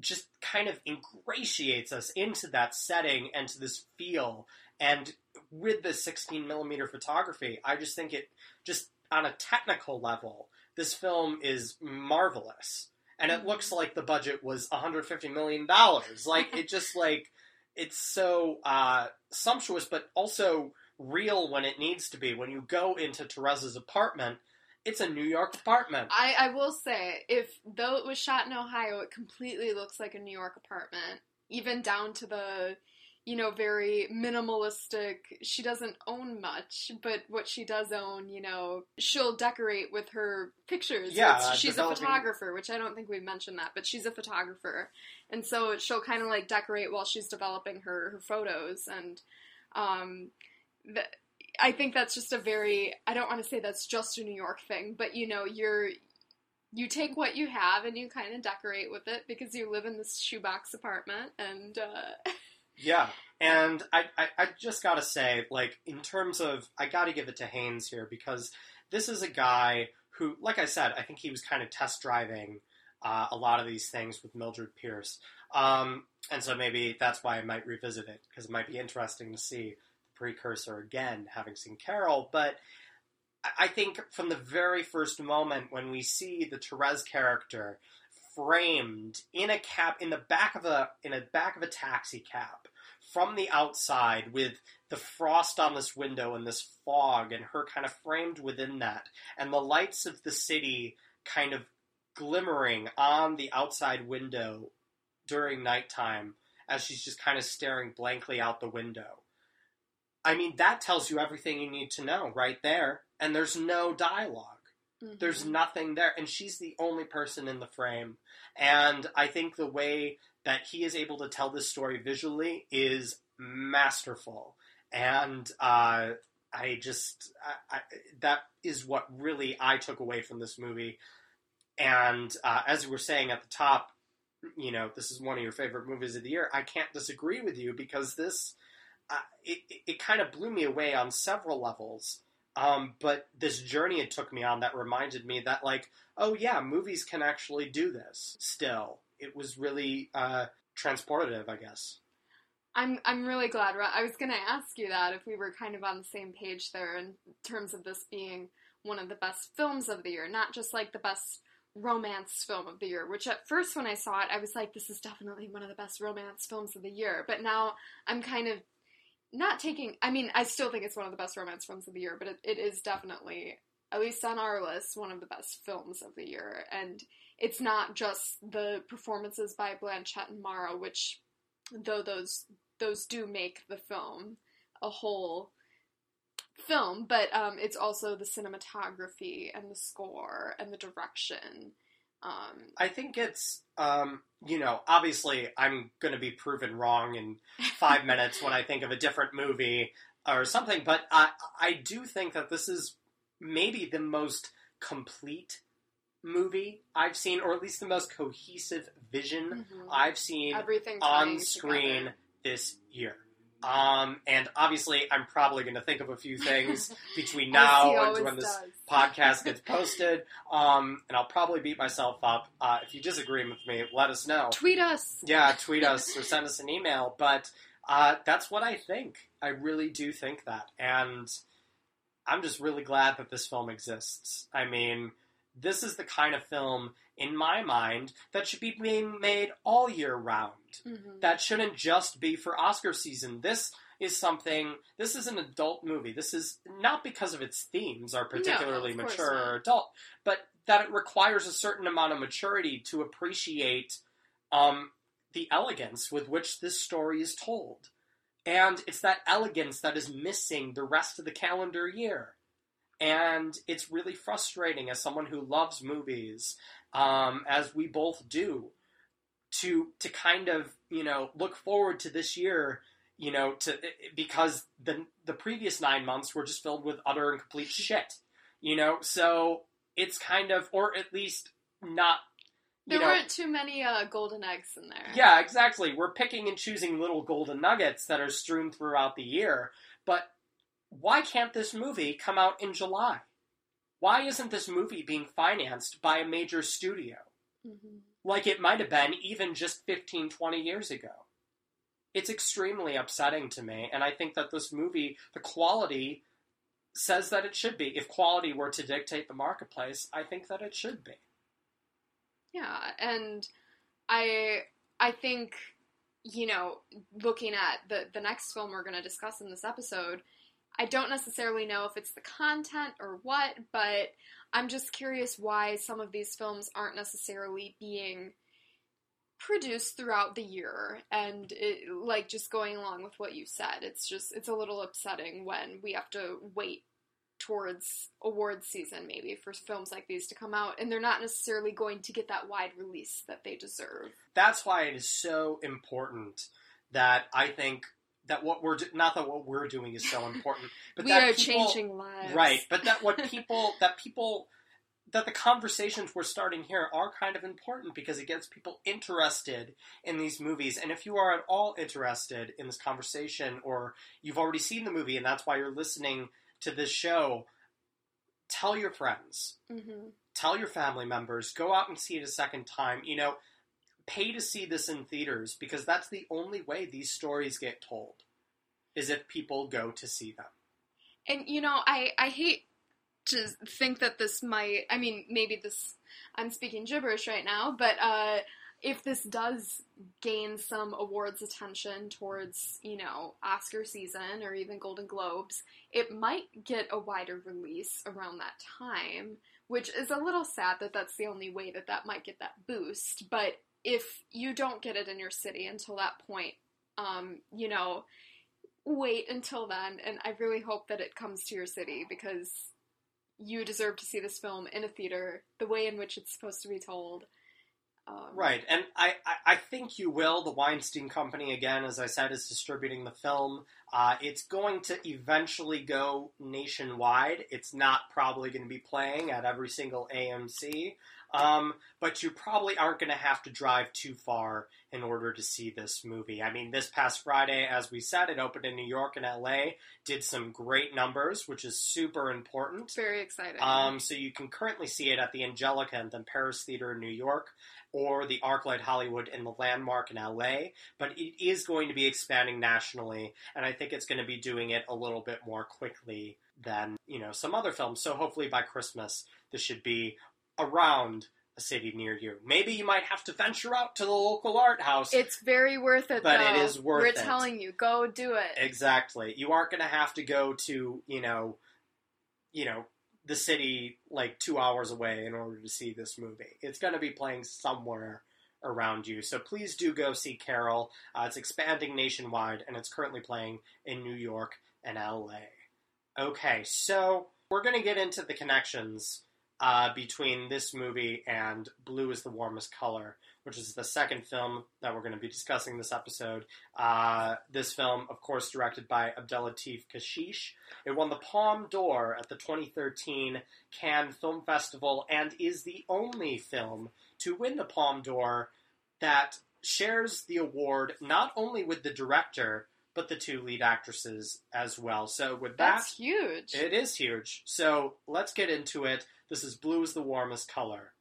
just kind of ingratiates us into that setting and to this feel. And with the 16 millimeter photography, I just think it just on a technical level, this film is marvelous and it looks like the budget was 150 million dollars. Like it just like it's so uh, sumptuous but also real when it needs to be. When you go into teresa's apartment it's a new york apartment. I, I will say, if though it was shot in Ohio, it completely looks like a New York apartment, even down to the, you know, very minimalistic. She doesn't own much, but what she does own, you know, she'll decorate with her pictures. Yeah, It's- she's developing- a photographer, which I don't think we've mentioned that, but she's a photographer, and so she'll kind of like decorate while she's developing her her photos, and um, the, I think that's just a very I don't want to say that's just a New York thing, but you know, you're you take what you have and you kind of decorate with it because you live in this shoebox apartment and uh yeah and I, I, I just gotta say like in terms of i gotta give it to haynes here because this is a guy who like i said i think he was kind of test driving uh, a lot of these things with mildred pierce. Um, and so maybe that's why i might revisit it because it might be interesting to see the precursor again having seen carol. But I- think from the very first moment when we see the Therese character framed in a cab in the back of a in a back of a taxi cab from the outside with the frost on this window and this fog and her kind of framed within that and the lights of the city kind of glimmering on the outside window during nighttime as she's just kind of staring blankly out the window. I mean, that tells you everything you need to know right there, and there's no dialogue. There's Mhm. nothing there, and she's the only person in the frame. And I think the way that he is able to tell this story visually is masterful. And uh, I just I, I, that is what really I took away from this movie. And uh, as we were saying at the top, you know, this is one of your favorite movies of the year. I can't disagree with you because this uh, it, it, kind of blew me away on several levels. Um, but this journey it took me on that reminded me that, like, oh yeah, movies can actually do this still. It was really uh, transportative, I guess. I'm I'm really glad. I was gonna ask you that if we were kind of on the same page there in terms of this being one of the best films of the year, not just like the best romance film of the year. Which at first when I saw it, I was like, this is definitely one of the best romance films of the year. But now I'm kind of not taking. I mean, I still think it's one of the best romance films of the year, but it, it is definitely, at least on our list, one of the best films of the year. And it's not just the performances by Blanchett and Mara, which though those those do make the film a whole film, but um, it's also the cinematography and the score and the direction. Um, I think it's, um, you know, obviously I'm going to be proven wrong in five minutes when I think of a different movie or something, but I, I do think that this is maybe the most complete movie I've seen, or at least the most cohesive vision mhm. I've seen everything on screen together. this year. Um, and obviously, I'm probably going to think of a few things between now and when this does. podcast gets posted. Um, and I'll probably beat myself up. Uh, if you disagree with me, let us know. Tweet us. Yeah, tweet us or send us an email. But uh, that's what I think. I really do think that. And I'm just really glad that this film exists. I mean, this is the kind of film, in my mind, that should be being made all year round Mhm. that shouldn't just be for Oscar season. This is something. This is an adult movie. This is not because of its themes are particularly course mature or adult, but that it requires a certain amount of maturity to appreciate um, the elegance with which this story is told. And it's that elegance that is missing the rest of the calendar year. And it's really frustrating as someone who loves movies, um, as we both do, to to kind of you know look forward to this year you know to because the the previous nine months were just filled with utter and complete shit you know so it's kind of or at least not There know weren't too many uh, golden eggs in there. yeah exactly we're picking and choosing little golden nuggets that are strewn throughout the year but why can't this movie come out in july why isn't this movie being financed by a major studio Mhm. like it might have been even just 15, 20 years ago. It's extremely upsetting to me, and I think that this movie, the quality says that it should be. If quality were to dictate the marketplace, I think that it should be. Yeah, and I I think you know, looking at the the next film we're going to discuss in this episode, I don't necessarily know if it's the content or what, but I'm just curious why some of these films aren't necessarily being produced throughout the year and it, like just going along with what you said. It's just it's a little upsetting when we have to wait towards awards season maybe for films like these to come out and they're not necessarily going to get that wide release that they deserve. That's why it is so important that I think that what we're do- not that what we're doing is so important, but we that are people- changing lives Right, but that what people that people that the conversations we're starting here are kind of important because it gets people interested in these movies. And if you are at all interested in this conversation or you've already seen the movie and that's why you're listening to this show, tell your friends, hmm tell your family members, go out and see it a second time. You know, pay to see this in theaters because that's the only way these stories get told is if people go to see them. And you know, I I hate to think that this might. I mean, maybe this. I'm speaking gibberish right now, but uh, if this does gain some awards attention towards you know Oscar season or even Golden Globes, it might get a wider release around that time, which is a little sad that that's the only way that that might get that boost. But if you don't get it in your city until that point, um, you know, wait until then and i really hope that it comes to your city because you deserve to see this film in a theater the way in which it's supposed to be told. Um, Right, and I, I, think you will. The Weinstein Company, again, as I said, is distributing the film. Uh, it's going to eventually go nationwide. It's not probably going to be playing at every single AMC, um, but you probably aren't going to have to drive too far in order to see this movie. I mean, this past Friday, as we said, it opened in New York and LA, did some great numbers, which is super important. Very exciting. Um, so you can currently see it at the Angelica and the Paris Theater in New York, or the ArcLight Hollywood in the Landmark in LA. But it is going to be expanding nationally, and I think it's going to be doing it a little bit more quickly than you know some other films. So hopefully by Christmas, this should be around a city near you. Maybe you might have to venture out to the local art house. it's very worth it, But it though. is worth We're it. telling you, go do it. Exactly. You aren't going to have to go to, you know, you know, the city like 2 hours away in order to see this movie. It's going to be playing somewhere around you. So please do go see Carol. Uh, it's expanding nationwide and it's currently playing in New York and LA. Okay, so we're going to get into the connections uh, between this movie and Blue is the Warmest Color, which is the second film that we're going to be discussing this episode. Uh, this film, of course, directed by Abdellatif Kechiche. It won the Palme d'Or at the 2013 Cannes Film Festival and is the only film to win the Palme d'Or that shares the award not only with the director, but the two lead actresses as well. So, with that, That's huge. it is huge. So let's get into it. This is blue is the warmest color.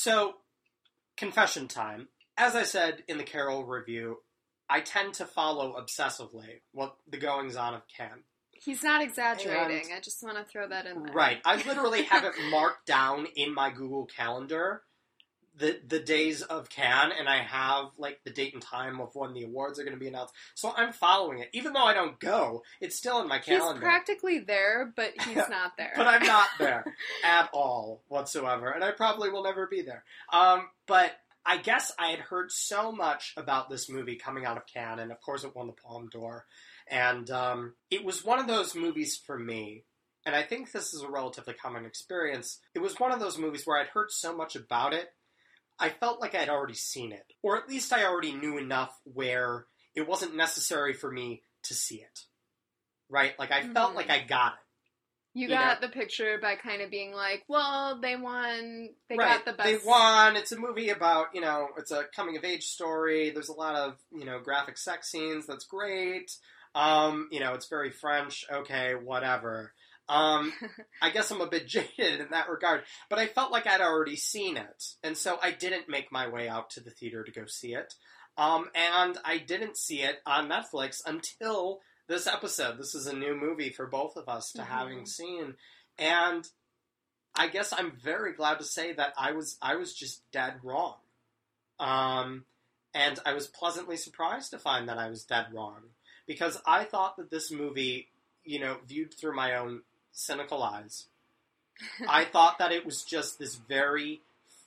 So, confession time. As I said in the Carol review, I tend to follow obsessively what the goings on of Cannes. He's not exaggerating. And- I just want to throw that in there. Right. I literally have it marked down in my Google Calendar the the days of Cannes, and I have like the date and time of when the awards are going to be announced. So I'm following it, even though I don't go. It's still in my calendar. He's practically there, but he's not there. but I'm not there at all whatsoever, and I probably will never be there. Um, but I guess I had heard so much about this movie coming out of Cannes, and of course it won the Palme d'Or, and um, it was one of those movies for me. And I think this is a relatively common experience. It was one of those movies where I'd heard so much about it, I felt like I'd already seen it, or at least I already knew enough where it wasn't necessary for me to see it. Right? Like I felt Mhm. like I got it. you you got the picture by kind of being like, well, they won. They right. got the best. They won. It's a movie about, you know, it's a coming of age story. There's a lot of, you know, graphic sex scenes. That's great. Um, you know, it's very French. Okay, whatever. Um, I guess I'm a bit jaded in that regard, but I felt like I'd already seen it, and so I didn't make my way out to the theater to go see it. Um, and I didn't see it on Netflix until this episode. This is a new movie for both of us to Mhm. having seen, and I guess I'm very glad to say that I was I was just dead wrong. Um, and I was pleasantly surprised to find that I was dead wrong because I thought that this movie, you know, viewed through my own cynical eyes, I thought that it was just this very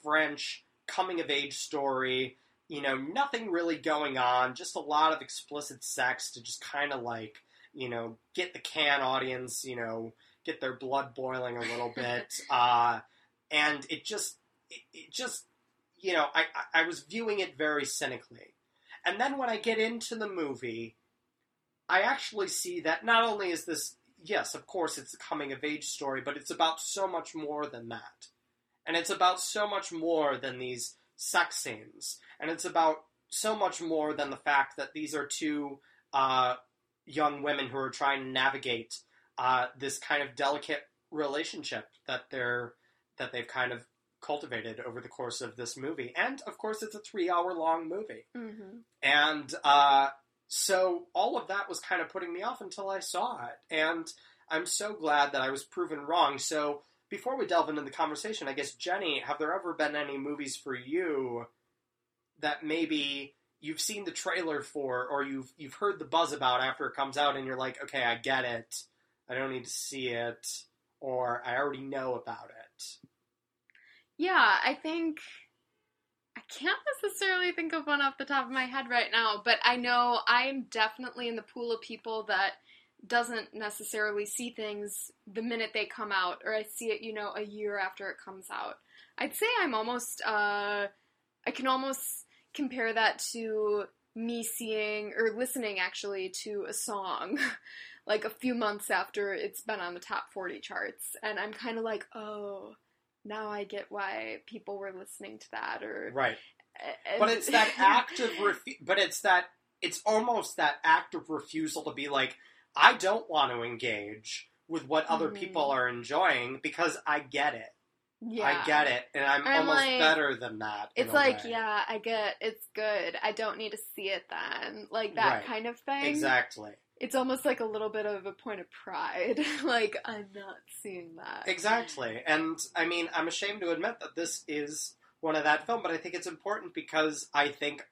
French coming of age story. You know, nothing really going on, just a lot of explicit sex to just kind of like, you know, get the Cannes audience, you know, get their blood boiling a little bit. uh, and it just, it, it just, you know, I, I I was viewing it very cynically. And then when I get into the movie, I actually see that not only is this, yes, of course, it's a coming of age story, but it's about so much more than that. And it's about so much more than these sex scenes. And it's about so much more than the fact that these are two uh, young women who are trying to navigate uh, this kind of delicate relationship that they're that they've kind of cultivated over the course of this movie. And of course, it's a three-hour long movie. Mm-hmm. And uh, so all of that was kind of putting me off until I saw it. And I'm so glad that I was proven wrong. So before we delve into the conversation, I guess, Jenny, have there ever been any movies for you that maybe you've seen the trailer for or you've you've heard the buzz about after it comes out and you're like, okay, I get it. I don't need to see it or I already know about it. Yeah, I think I can't necessarily think of one off the top of my head right now, but I know I'm definitely in the pool of people that doesn't necessarily see things the minute they come out, or I see it, you know, a year after it comes out. I'd say I'm almost, uh, I can almost compare that to me seeing or listening actually to a song like a few months after it's been on the top 40 charts, and I'm kind of like, oh now I get why people were listening to that or Right. and- But it's that act of refu- but it's that it's almost that act of refusal to be like I don't want to engage with what other Mhm. people are enjoying because I get it. yeah. I get it and I'm, I'm almost like- better than that. It's like, way. yeah, I get it's good. I don't need to see it then. Like that Right. kind of thing. Exactly. It's almost like a little bit of a point of pride. like I'm not seeing that. Exactly. And I mean, I'm ashamed to admit that this is one of that film, but I think it's important because I think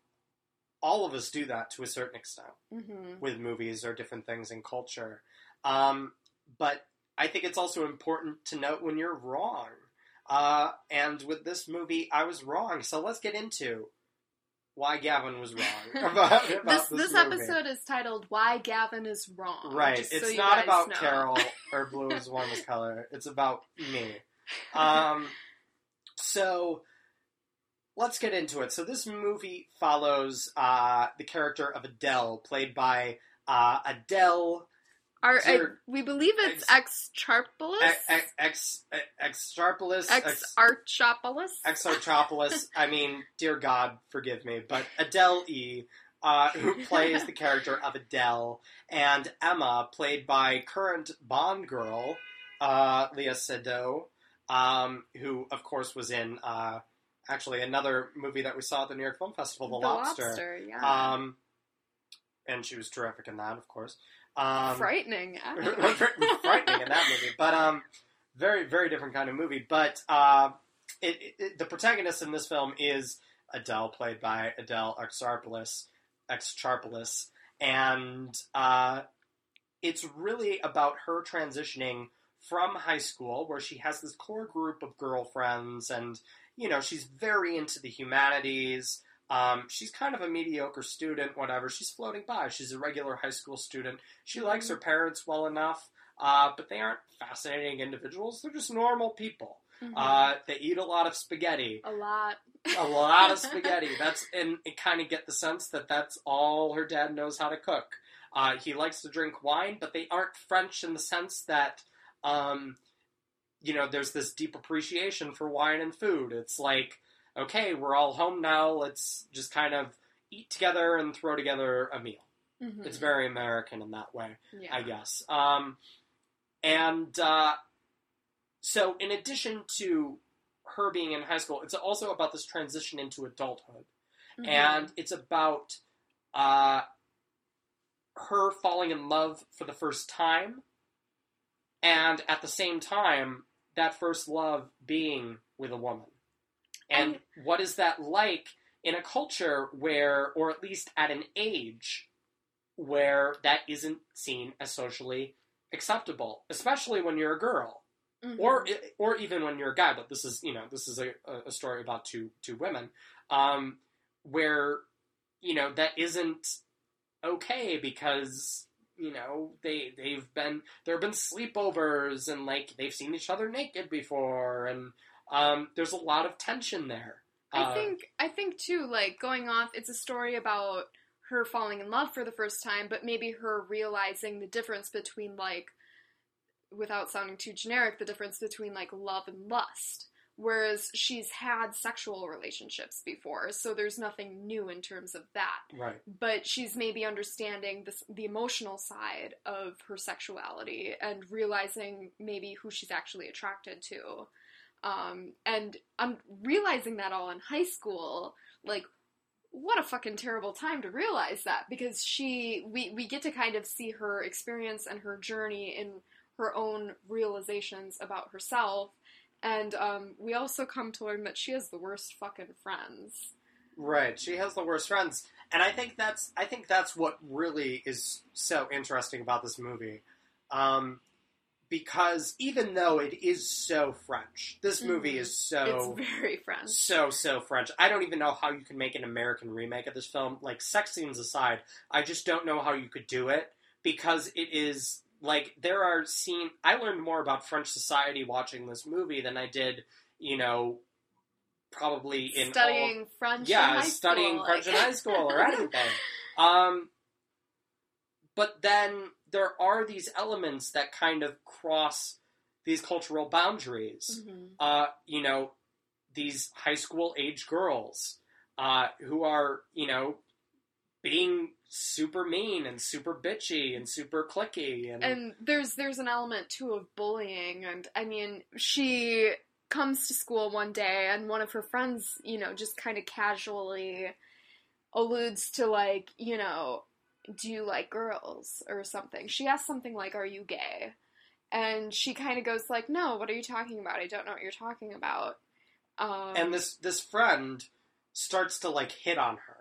all of us do that to a certain extent. hmm with movies or different things in culture. Um, but I think it's also important to note when you're wrong. Uh, and with this movie, I was wrong. So let's get into why Gavin was wrong about, about This this, this episode is titled "Why Gavin is Wrong." Right. It's so not about know. Carol or Blue is Warmest Color. It's about me. Um, so let's get into it. So this movie follows uh, the character of Adele, played by uh, Adele Our, I, we believe it's ex Charpolus, ex ex ex Sharpolus, ex Archopolus. ex Archopolis. I mean, dear God, forgive me, but Adele E. Uh, who plays the character of Adele, and Emma, played by current Bond girl uh, Léa Seydoux, um, who of course was in uh, actually another movie that we saw at the New York Film Festival, The, Lobster. yeah. Um, and she was terrific in that, of course. Um, Frightening. actually. frightening in that movie, but um, very very different kind of movie. But uh, it, it, the protagonist in this film is Adele, played by Adele Exarpolis, Exarpolis, and uh, it's really about her transitioning from high school, where she has this core group of girlfriends, and you know she's very into the humanities. Um, she's kind of a mediocre student, whatever. She's floating by. She's a regular high school student. She likes her parents well enough, uh, but they aren't fascinating individuals. They're just normal people. Mhm. Uh, they eat a lot of spaghetti, a lot. a lot of spaghetti. That's and it kind of get the sense that that's all her dad knows how to cook. Uh, he likes to drink wine, but they aren't French in the sense that, um, you know, there's this deep appreciation for wine and food. It's like, okay, we're all home now. Let's just kind of eat together and throw together a meal. Mhm. It's very American in that way. yeah. I guess. Um, and uh, so, in addition to her being in high school, it's also about this transition into adulthood, Mhm. and it's about uh, her falling in love for the first time, and at the same time, that first love being with a woman. And what is that like in a culture where, or at least at an age where that isn't seen as socially acceptable, especially when you're a girl, Mhm. or or even when you're a guy. But this is you know this is a, a story about two two women, um, where you know that isn't okay because you know they they've been there have been sleepovers and like they've seen each other naked before and um, there's a lot of tension there. I Uh, think I think too, like going off, it's a story about her falling in love for the first time, but maybe her realizing the difference between like without sounding too generic, the difference between like love and lust. Whereas she's had sexual relationships before, so there's nothing new in terms of that. right. But she's maybe understanding this, the emotional side of her sexuality and realizing maybe who she's actually attracted to. Um, and I'm realizing that all in high school, like what a fucking terrible time to realize that because she we, we get to kind of see her experience and her journey in her own realizations about herself and um, we also come to learn that she has the worst fucking friends Right. She has the worst friends. And I think that's I think that's what really is so interesting about this movie. Um, because even though it is so French, this movie Mhm. is so it's very french so so French. I don't even know how you can make an American remake of this film. Like sex scenes aside, I just don't know how you could do it because it is like there are scene. I learned more about French society watching this movie than I did, you know, probably in all- studying French. in yeah, studying school, French like- in high school or anything. Um, but then there are these elements that kind of cross these cultural boundaries. Mhm. Uh, you know, these high school age girls uh, who are, you know, being super mean and super bitchy and super clicky and, And there's there's an element too of bullying, and I mean, she comes to school one day, and one of her friends, you know, just kind of casually alludes to like, you know, do you like girls or something? She asks something like, "Are you gay?" And she kind of goes like, "No, what are you talking about? I don't know what you're talking about." Um, and this this friend starts to like hit on her,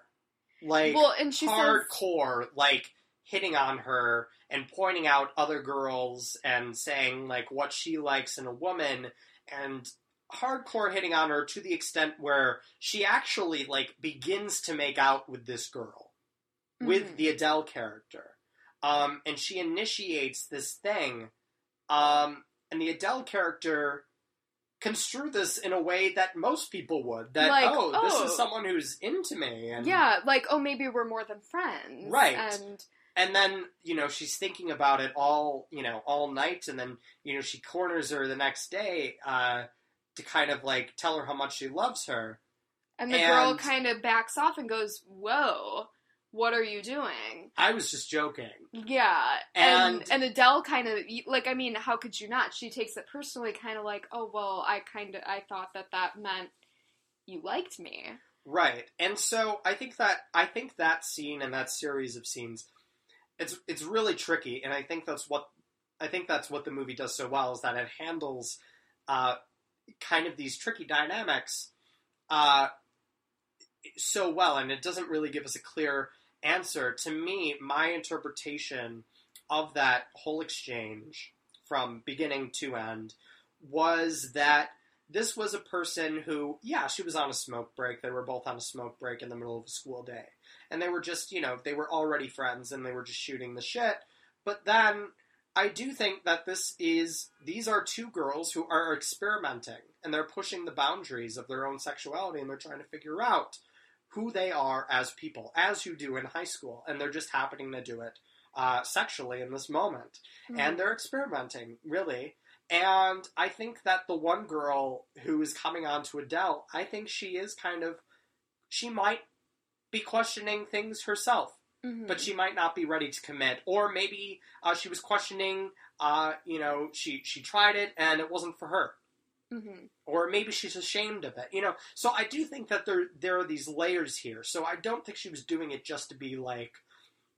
like well, and she says, hardcore, like hitting on her and pointing out other girls and saying like what she likes in a woman and hardcore hitting on her to the extent where she actually like begins to make out with this girl with Mhm. the Adele character. Um, and she initiates this thing. Um, and the Adele character construe this in a way that most people would. That Like, oh, this oh. is someone who's into me. And yeah, like, oh, maybe we're more than friends, Right. And and then you know she's thinking about it all you know all night and then you know she corners her the next day uh, to kind of like tell her how much she loves her And the girl kind of backs off and goes, "Whoa, what are you doing?" i was just joking Yeah, and And- and, Adele kind of like, I mean, how could you not? She takes it personally, kind of like, "Oh well, I kind of I thought that that meant you liked me." right and so i think that i think that scene and that series of scenes it's it's really tricky and i think that's what i think that's what the movie does so well is that it handles uh, kind of these tricky dynamics uh, so well, and it doesn't really give us a clear answer. To me, my interpretation of that whole exchange from beginning to end was that this was a person who, yeah, she was on a smoke break. They were both on a smoke break in the middle of a school day. And they were just, you know, they were already friends and they were just shooting the shit. But then I do think that this is, these are two girls who are experimenting and they're pushing the boundaries of their own sexuality and they're trying to figure out who they are as people, as you do in high school. And they're just happening to do it uh, sexually in this moment. And they're experimenting, really. And I think that the one girl who is coming on to Adele, I think she is kind of, she might be questioning things herself, Mhm. but she might not be ready to commit. Or maybe uh, she was questioning, uh, you know, she, she tried it and it wasn't for her. Mhm. Or maybe she's ashamed of it, you know. So I do think that there there are these layers here. So I don't think she was doing it just to be like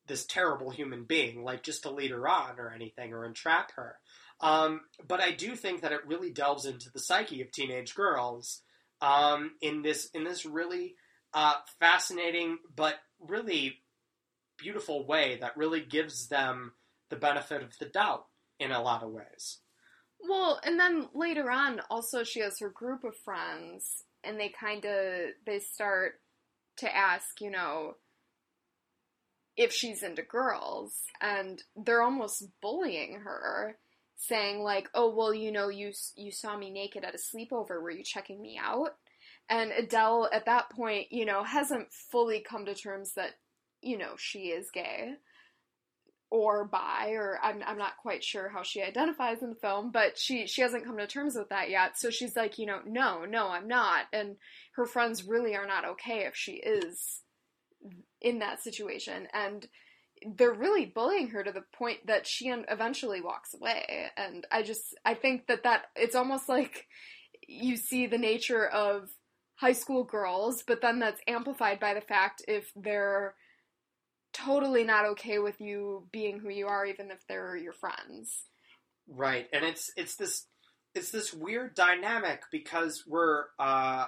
this terrible human being, like just to lead her on or anything or entrap her. Um, but I do think that it really delves into the psyche of teenage girls um, in this in this really uh, fascinating but really beautiful way that really gives them the benefit of the doubt in a lot of ways. Well, and then later on, also she has her group of friends, and they kind of they start to ask, you know, if she's into girls, and they're almost bullying her, saying like, "Oh, well, you know, you you saw me naked at a sleepover. Were you checking me out?" And Adele, at that point, you know, hasn't fully come to terms that you know she is gay or bi or I'm, I'm not quite sure how she identifies in the film but she she hasn't come to terms with that yet. So she's like you know no no i'm not. And her friends really are not okay if she is in that situation. And they're really bullying her to the point that she eventually walks away. And i just i think that that it's almost like you see the nature of high school girls but then that's amplified by the fact if they're totally not okay with you being who you are even if they're your friends. Right. And it's it's this it's this weird dynamic because we're uh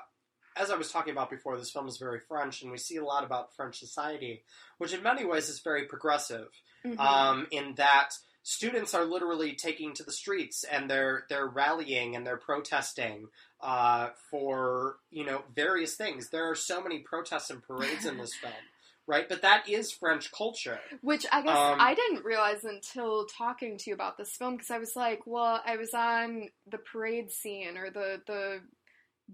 as I was talking about before, this film is very French, and we see a lot about French society, which in many ways is very progressive. Mm-hmm. Um, in that students are literally taking to the streets and they're they're rallying and they're protesting uh, for you know various things. There are so many protests and parades in this film right? But that is French culture. Which I guess um, I didn't realize until talking to you about this film because I was like, well, I was on the parade scene or the the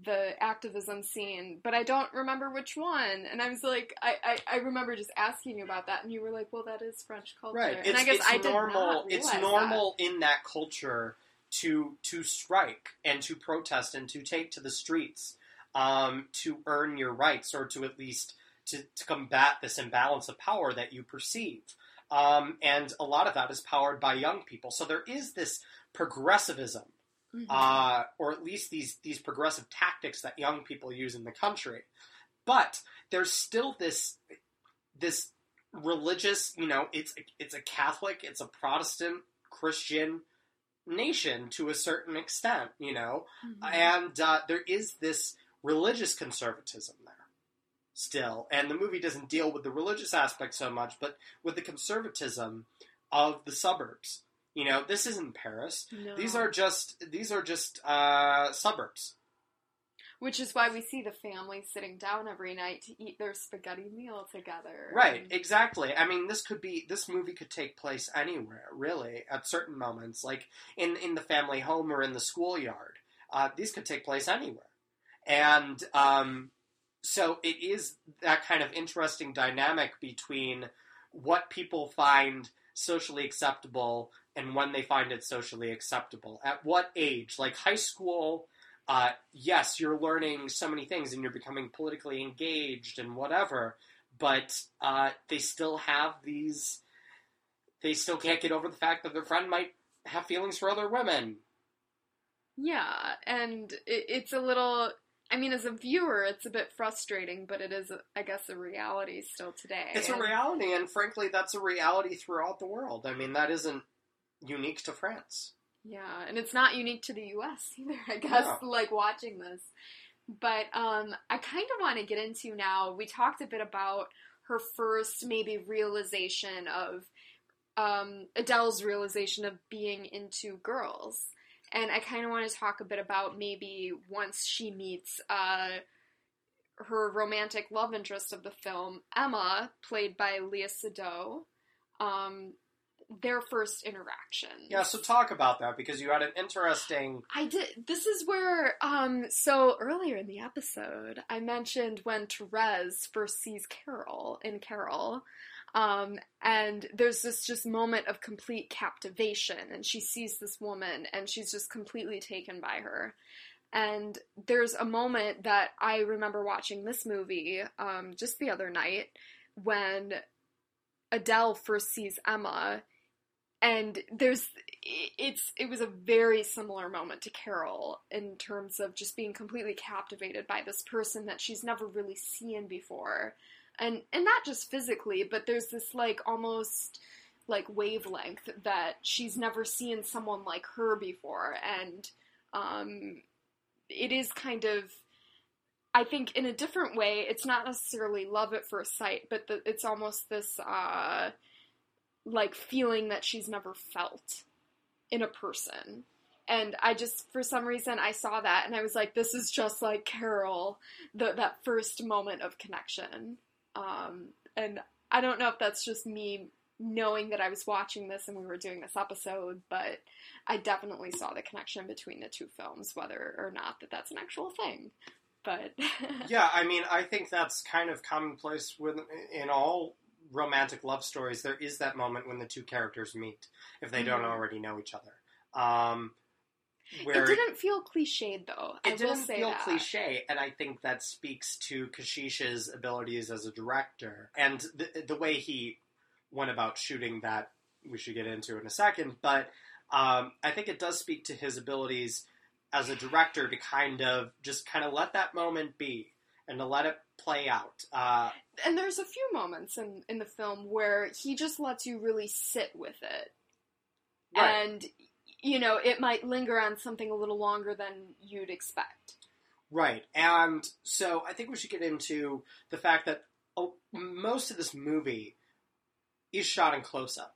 the activism scene, but I don't remember which one. And I was like, I, I, I remember just asking you about that, and you were like, well, that is French culture. Right. And it's, I guess it's I normal. it's normal that. in that culture to to strike and to protest and to take to the streets um, to earn your rights or to at least to, to combat this imbalance of power that you perceive. Um, and a lot of that is powered by young people. So there is this progressivism, mm-hmm. uh, or at least these these progressive tactics that young people use in the country. But there's still this this religious, you know, it's it's a Catholic, it's a Protestant Christian nation to a certain extent, you know, mm-hmm. and uh, there is this religious conservatism still. And the movie doesn't deal with the religious aspect so much, but with the conservatism of the suburbs. You know, this isn't Paris. No. These are just these are just uh, suburbs. Which is why we see the family sitting down every night to eat their spaghetti meal together. Right, exactly. I mean, this could be this movie could take place anywhere, really, at certain moments, like in in the family home or in the schoolyard. Uh, these could take place anywhere, and um, so it is that kind of interesting dynamic between what people find socially acceptable and when they find it socially acceptable. At what age? Like high school, uh, yes, you're learning so many things and you're becoming politically engaged and whatever, but uh, they still have these. They still can't get over the fact that their friend might have feelings for other women. Yeah, and it, it's a little I mean, as a viewer, it's a bit frustrating, but it is, I guess, a reality still today. It's a reality, and frankly, that's a reality throughout the world. I mean, that isn't unique to France. Yeah, and it's not unique to the U.S. either. I guess, no. like watching this. But um, I kind of want to get into now. We talked a bit about her first maybe realization of um, Adele's realization of being into girls and I kind of want to talk a bit about maybe once she meets uh, her romantic love interest of the film, Emma, played by Léa Seydoux. Um, their first interaction. Yeah, so talk about that because you had an interesting. I did. This is where, um, so earlier in the episode, I mentioned when Therese first sees Carol in Carol, um, and there's this just moment of complete captivation, and she sees this woman, and she's just completely taken by her. And there's a moment that I remember watching this movie um, just the other night when Adele first sees Emma, and there's it's it was a very similar moment to Carol in terms of just being completely captivated by this person that she's never really seen before and and not just physically, but there's this like almost like wavelength that she's never seen someone like her before, and um, it is kind of I think in a different way, it's not necessarily love at first sight, but the, it's almost this uh, like feeling that she's never felt in a person. And I just, for some reason, I saw that and I was like, this is just like Carol, the, that first moment of connection. Um, and I don't know if that's just me knowing that I was watching this and we were doing this episode, but I definitely saw the connection between the two films, whether or not that that's an actual thing. But yeah, I mean, I think that's kind of commonplace with in all romantic love stories. There is that moment when the two characters meet if they don't Mhm. already know each other. Um, where it didn't feel cliched though. I it didn't will say feel that. cliche, and I think that speaks to Kechiche's abilities as a director and the, the way he went about shooting that. We should get into in a second, but um, I think it does speak to his abilities as a director to kind of just kind of let that moment be and to let it play out. Uh, And there's a few moments in in the film where he just lets you really sit with it. Right. And you know, it might linger on something a little longer than you'd expect. Right, and so I think we should get into the fact that oh, most of this movie is shot in close up.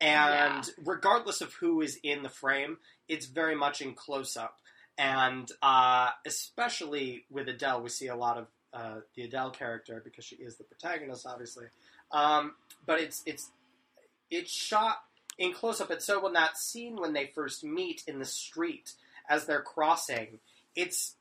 And regardless of who is in the frame, it's very much in close up. And uh, especially with Adele, we see a lot of uh, the Adele character because she is the protagonist, obviously. Um, but it's it's it's shot in close up. And so when that scene when they first meet in the street as they're crossing, it's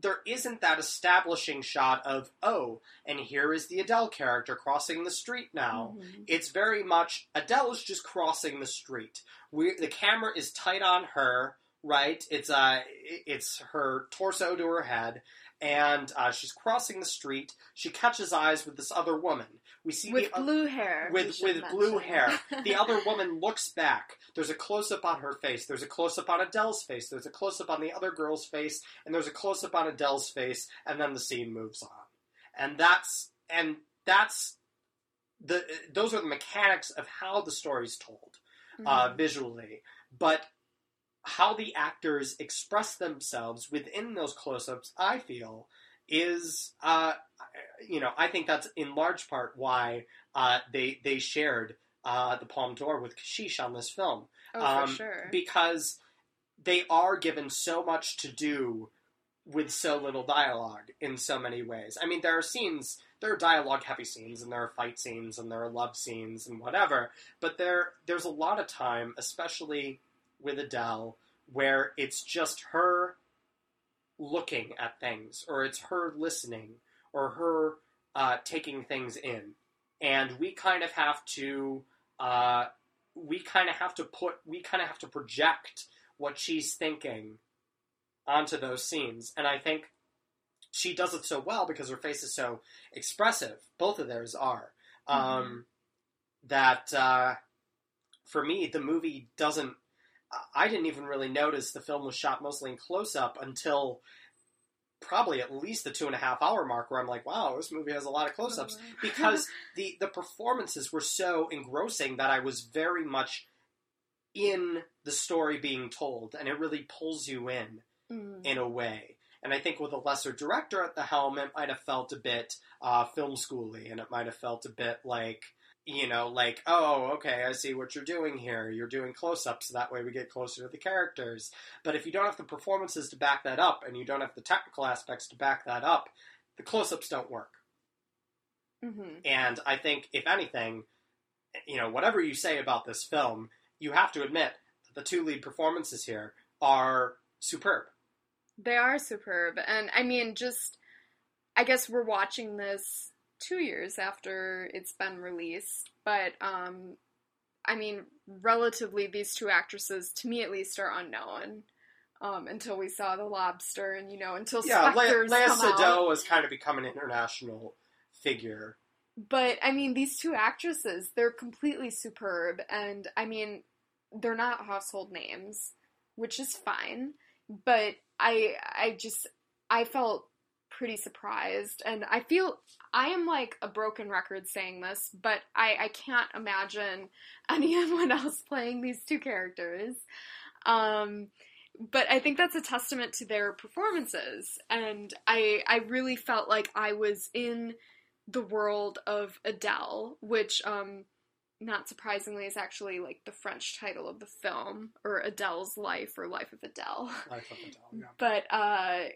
there isn't that establishing shot of oh, and here is the Adele character crossing the street now. Mhm. It's very much Adele is just crossing the street. We the camera is tight on her, right? It's uh, it's her torso to her head, and uh, she's crossing the street. She catches eyes with this other woman. We see With the, blue hair. with with blue hair. The other woman looks back. There's a close up on her face. There's a close up on Adele's face. There's a close up on the other girl's face, and there's a close up on Adele's face, and then the scene moves on. And that's and that's the those are the mechanics of how the story's told uh, Mhm. visually, but how the actors express themselves within those close-ups, I feel, is uh, you know I think that's in large part why uh, they they shared uh, the Palme d'Or with Kechiche on this film oh, um, for sure. because they are given so much to do with so little dialogue in so many ways. I mean, there are scenes, there are dialogue heavy scenes, and there are fight scenes, and there are love scenes, and whatever. But there, there's a lot of time, especially with Adele, where it's just her looking at things, or it's her listening, or her uh, taking things in, and we kind of have to. Uh, we kind of have to put, we kind of have to project what she's thinking onto those scenes. And I think she does it so well because her face is so expressive. Both of theirs are. Um, that uh, for me, the movie doesn't. I didn't even really notice the film was shot mostly in close up until probably at least the two and a half hour mark where I'm like, wow, this movie has a lot of close ups because the the performances were so engrossing that I was very much in the story being told, and it really pulls you in Mm. in a way. And I think with a lesser director at the helm, it might have felt a bit uh, film schooly, and it might have felt a bit like you know, like oh, okay, I see what you're doing here. You're doing close-ups, so that way we get closer to the characters. But if you don't have the performances to back that up, and you don't have the technical aspects to back that up, the close-ups don't work. Mhm. And I think, if anything, you know, whatever you say about this film, you have to admit that the two lead performances here are superb. They are superb. And I mean, just, I guess we're watching this two years after it's been released, but, um, I mean, relatively, these two actresses, to me at least, are unknown. Um, until we saw The Lobster, and you know, until Yeah, Le- Spectres Lea. Seydoux has kind of become an international figure. But I mean, these two actresses, they're completely superb. And I mean, they're not household names, which is fine. But I, I just, I felt pretty surprised. And I feel, I am like a broken record saying this, but I, I can't imagine anyone else playing these two characters. Um, but I think that's a testament to their performances, and I I really felt like I was in the world of Adele, which um not surprisingly is actually like the French title of the film or Adele's Life or Life of Adele. Life of Adele, yeah. But uh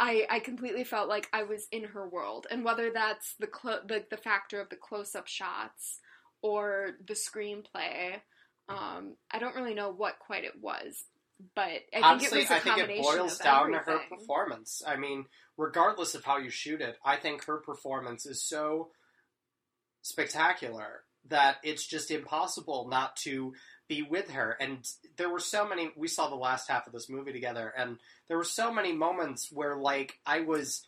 I I completely felt like I was in her world, and whether that's the clo- the the factor of the close up shots or the screenplay, um, I don't really know what quite it was, but I think Honestly, it was a I think it boils down to her performance. I mean, regardless of how you shoot it, I think her performance is so spectacular that it's just impossible not to be with her. And there were so many. We saw the last half of this movie together, and there were so many moments where, like, I was,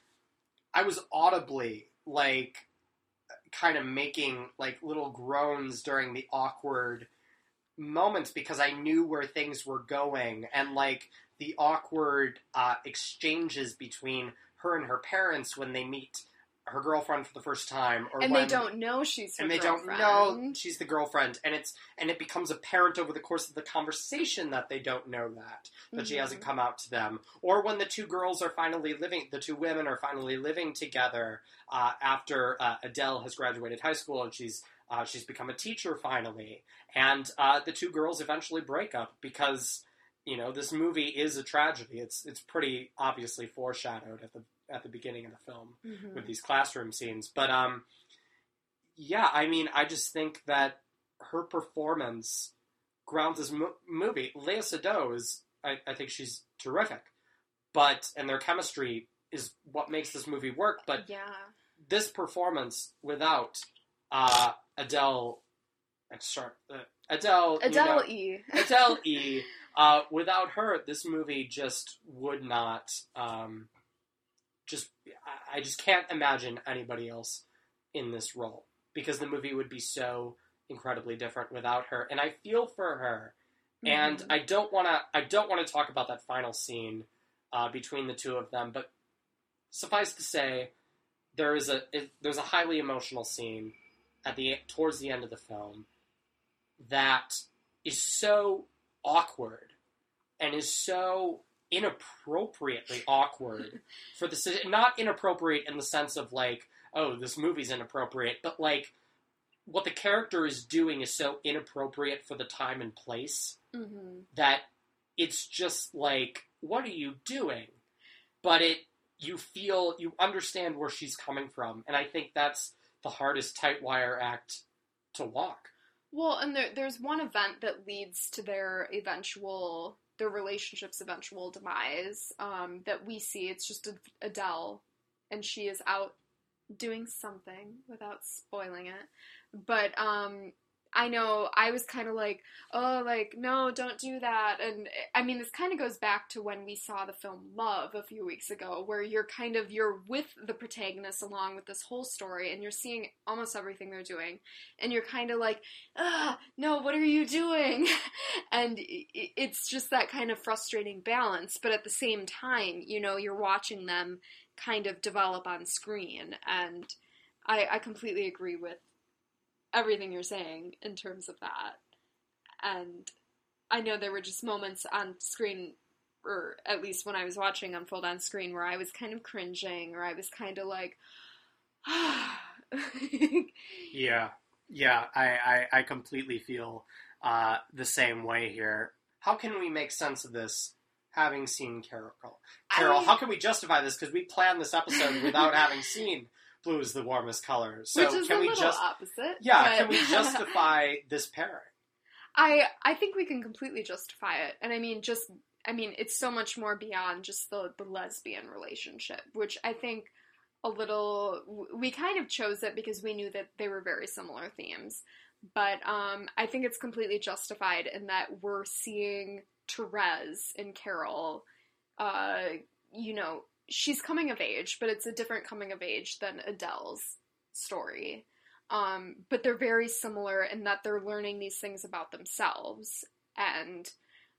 I was audibly like, kind of making like little groans during the awkward moments because I knew where things were going and like the awkward uh, exchanges between her and her parents when they meet her girlfriend for the first time, or and when, they don't know she's her and they girlfriend. don't know she's the girlfriend, and it's and it becomes apparent over the course of the conversation that they don't know that that she Mhm. hasn't come out to them, or when the two girls are finally living, the two women are finally living together uh, after uh, Adele has graduated high school and she's uh, she's become a teacher finally, and uh, the two girls eventually break up because you know this movie is a tragedy. It's it's pretty obviously foreshadowed at the at the beginning of the film Mhm. with these classroom scenes. But um, yeah, I mean, I just think that her performance grounds this mo- movie. Léa Seydoux is, I, I think she's terrific, but and their chemistry is what makes this movie work. But yeah, this performance without uh, Adele, uh, uh, Adele, you Adele know, E. Adele E. Uh, without her, this movie just would not. Um, just I- just can't imagine anybody else in this role because the movie would be so incredibly different without her. And I feel for her, and Mhm. I don't want to. I don't want to talk about that final scene uh, between the two of them, but suffice to say, there is a it, there's a highly emotional scene at the towards the end of the film that is so awkward and is so inappropriately awkward for the not inappropriate in the sense of like oh this movie's inappropriate but like what the character is doing is so inappropriate for the time and place Mhm. that it's just like what are you doing but it you feel you understand where she's coming from and i think that's the hardest tight wire act to walk Well, and there, there's one event that leads to their eventual, their relationship's eventual demise um, that we see. It's just Ad- Adele, and she is out doing something without spoiling it. But um, I know I was kind of like, oh, like, no, don't do that. And I mean, this kind of goes back to when we saw the film Love a few weeks ago, where you're kind of, you're with the protagonist along with this whole story, and you're seeing almost everything they're doing. And you're kind of like, ah, no, what are you doing? and it's just that kind of frustrating balance. But at the same time, you know, you're watching them kind of develop on screen. And I, I completely agree with everything you're saying in terms of that. And I know there were just moments on screen, or at least when I was watching unfold on screen, where I was kind of cringing, or I was kind of like, Yeah, yeah, I, I, I completely feel uh, the same way here. How can we make sense of this having seen Carol? Carol, I- how can we justify this? Because we planned this episode without having seen Blue is the Warmest Color. So which is can a we little just opposite. yeah? but- Can we justify this pairing? I I think we can completely justify it, and I mean just I mean it's so much more beyond just the the lesbian relationship, which I think a little we kind of chose it because we knew that they were very similar themes, but um I think it's completely justified in that we're seeing Therese and Carol, uh you know she's coming of age, but it's a different coming of age than Adele's story. Um, but they're very similar in that they're learning these things about themselves, and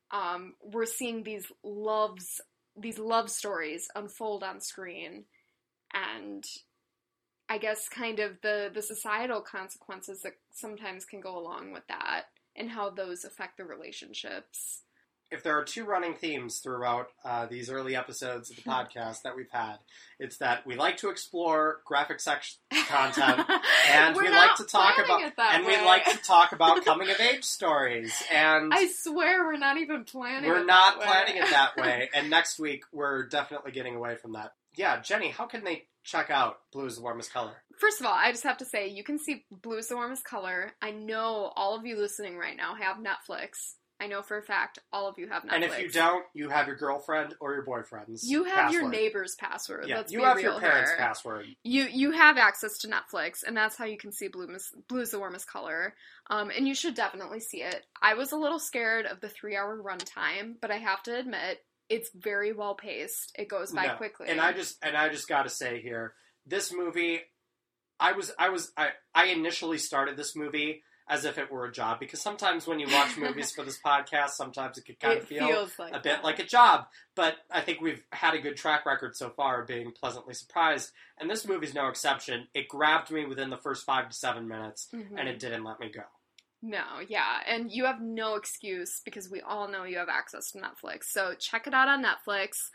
um, we're seeing these loves, these love stories unfold on screen, and I guess kind of the the societal consequences that sometimes can go along with that, and how those affect the relationships. If there are two running themes throughout uh, these early episodes of the podcast that we've had, it's that we like to explore graphic sex content, and We're we like to talk about and we like to talk about coming of age stories. And I swear we're not even planning. we're not planning it that way. And next week we're definitely getting away from that. Yeah, Jenny, how can they check out Blue is the Warmest Color? First of all, I just have to say you can see Blue is the warmest color. I know all of you listening right now have Netflix. I know for a fact all of you have Netflix. And if you don't, you have your girlfriend or your boyfriend's. you have your neighbor's password. Yeah, Let's you have your parents' here. password. You you have access to Netflix, and that's how you can see Blue is, Blue is the warmest color. Um, and you should definitely see it. I was a little scared of the three hour runtime, but I have to admit it's very well paced. It goes by No. quickly. And I just and I just got to say here, this movie, I was I was I I initially started this movie as if it were a job because sometimes when you watch movies for this podcast, sometimes it could kind it of feel like a bit that. like a job. But I think we've had a good track record so far of being pleasantly surprised, and this movie's no exception. It grabbed me within the first five to seven minutes, Mhm. and it didn't let me go. No, yeah, and you have no excuse because we all know you have access to Netflix. So check it out on Netflix.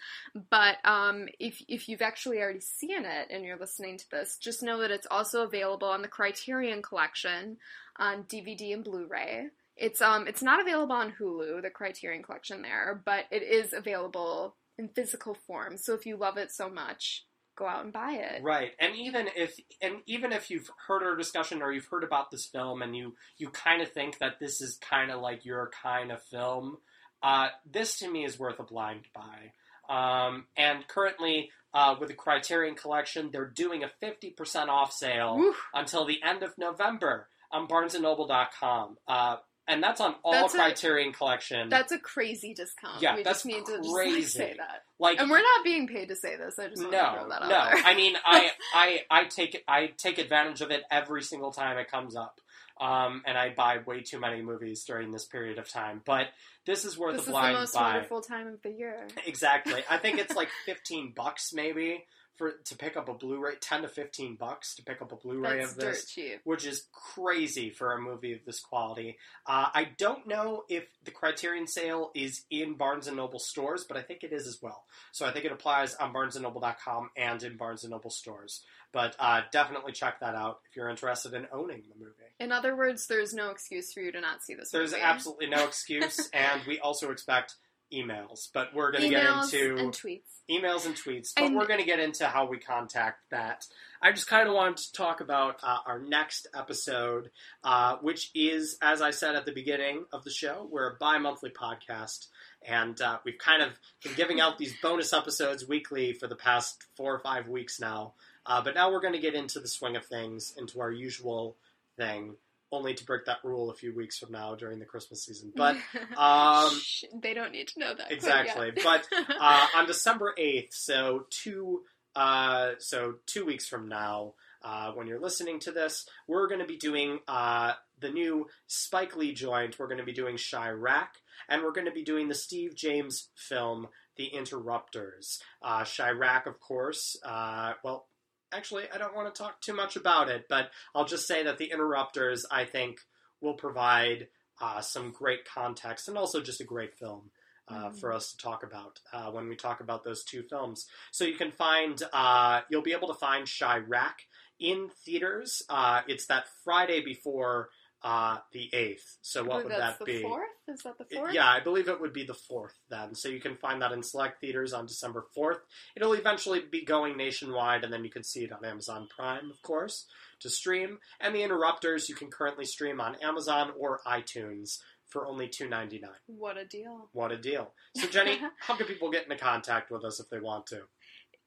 But um, if if you've actually already seen it and you're listening to this, just know that it's also available on the Criterion Collection on DVD and Blu-ray. It's um it's not available on Hulu, the Criterion Collection there, but it is available in physical form. So if you love it so much, go out and buy it. Right, and even if and even if you've heard our discussion or you've heard about this film and you you kind of think that this is kind of like your kind of film, uh, this to me is worth a blind buy. Um, and currently, uh, with the Criterion Collection, they're doing a fifty percent off sale until the end of November on BarnesandNoble.com. Uh, and that's on all That's a- Criterion Collection. That's a crazy discount. Yeah, we that's just need to just like, crazy. say that. like And we're not being paid to say this. I just want to no, throw that out no. I mean, I, I, I take I take advantage of it every single time it comes up, um, and I buy way too many movies during this period of time. But this is worth this a is blind the most buy. wonderful time of the year. Exactly. I think it's like fifteen bucks maybe for to pick up a Blu-ray. Ten to fifteen bucks to pick up a Blu-ray That's of dirt this. cheap. Which is crazy for a movie of this quality. Uh, I don't know if the Criterion sale is in Barnes and Noble stores, but I think it is as well. So I think it applies on BarnesandNoble.com and in Barnes and Noble stores. But uh, definitely check that out if you're interested in owning the movie. In other words, there's no excuse for you to not see this There's movie. absolutely no excuse, and we also expect emails. But we're going to get Emails into and tweets. emails and tweets, but And- we're going to get into how we contact that. I just kind of wanted to talk about uh, our next episode, uh, which is, as I said at the beginning of the show, we're a bi monthly podcast. And uh, we've kind of been giving out these bonus episodes weekly for the past four or five weeks now. Uh, but now we're going to get into the swing of things, into our usual thing, only to break that rule a few weeks from now during the Christmas season. But um, they don't need to know that. exactly. yet. But uh, on December eighth, so two uh, so two weeks from now, uh, when you're listening to this, we're going to be doing uh, the new Spike Lee joint. We're going to be doing Chi-Raq, and we're going to be doing the Steve James film, The Interrupters. Uh, Chi-Raq, of course. Uh, well. Actually, I don't want to talk too much about it, but I'll just say that The Interrupters, I think, will provide uh, some great context and also just a great film uh, for us to talk about uh, when we talk about those two films. So you can find, uh, you'll be able to find Chi-Raq in theaters. Uh, it's that Friday before uh, the 8th. So what would that the be? fourth? Is that the fourth? Yeah, I believe it would be the 4th then. So you can find that in select theaters on December 4th. It'll eventually be going nationwide, and then you can see it on Amazon Prime, of course, to stream. And The Interrupters you can currently stream on Amazon or iTunes for only two ninety nine. What a deal. What a deal. So, Jenny, how can people get into contact with us if they want to?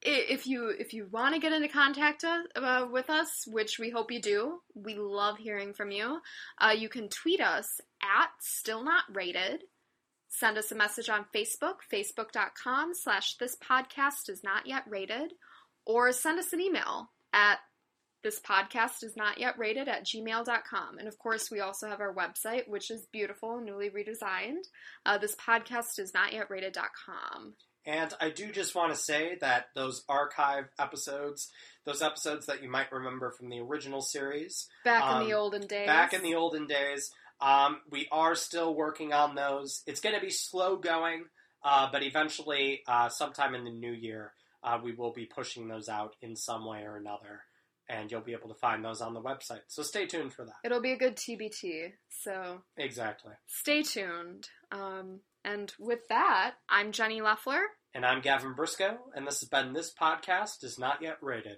If you if you want to get into contact uh, uh, with us, which we hope you do, we love hearing from you. Uh, you can tweet us at still not rated. Send us a message on Facebook, facebook.com slash this podcast is not yet rated, or send us an email at this podcast is not yet rated at gmail.com. And of course, we also have our website, which is beautiful, newly redesigned. Uh, this podcast is not yet rated.com. And I do just want to say that those archive episodes, those episodes that you might remember from the original series, Back Um, in the olden days. back in the olden days, Um, we are still working on those. It's going to be slow going, uh, but eventually, uh, sometime in the new year, uh, we will be pushing those out in some way or another, and you'll be able to find those on the website. So stay tuned for that. It'll be a good TBT. So Exactly. stay tuned. Um, and with that, I'm Jenny Leffler. And I'm Gavin Briscoe, and this has been This Podcast is Not Yet Rated.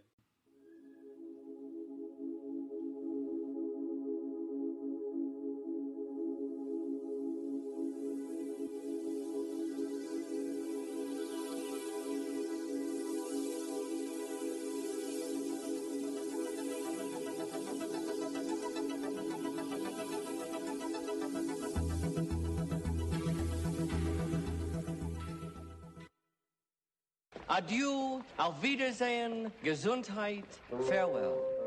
Adieu, auf Wiedersehen, Gesundheit, farewell.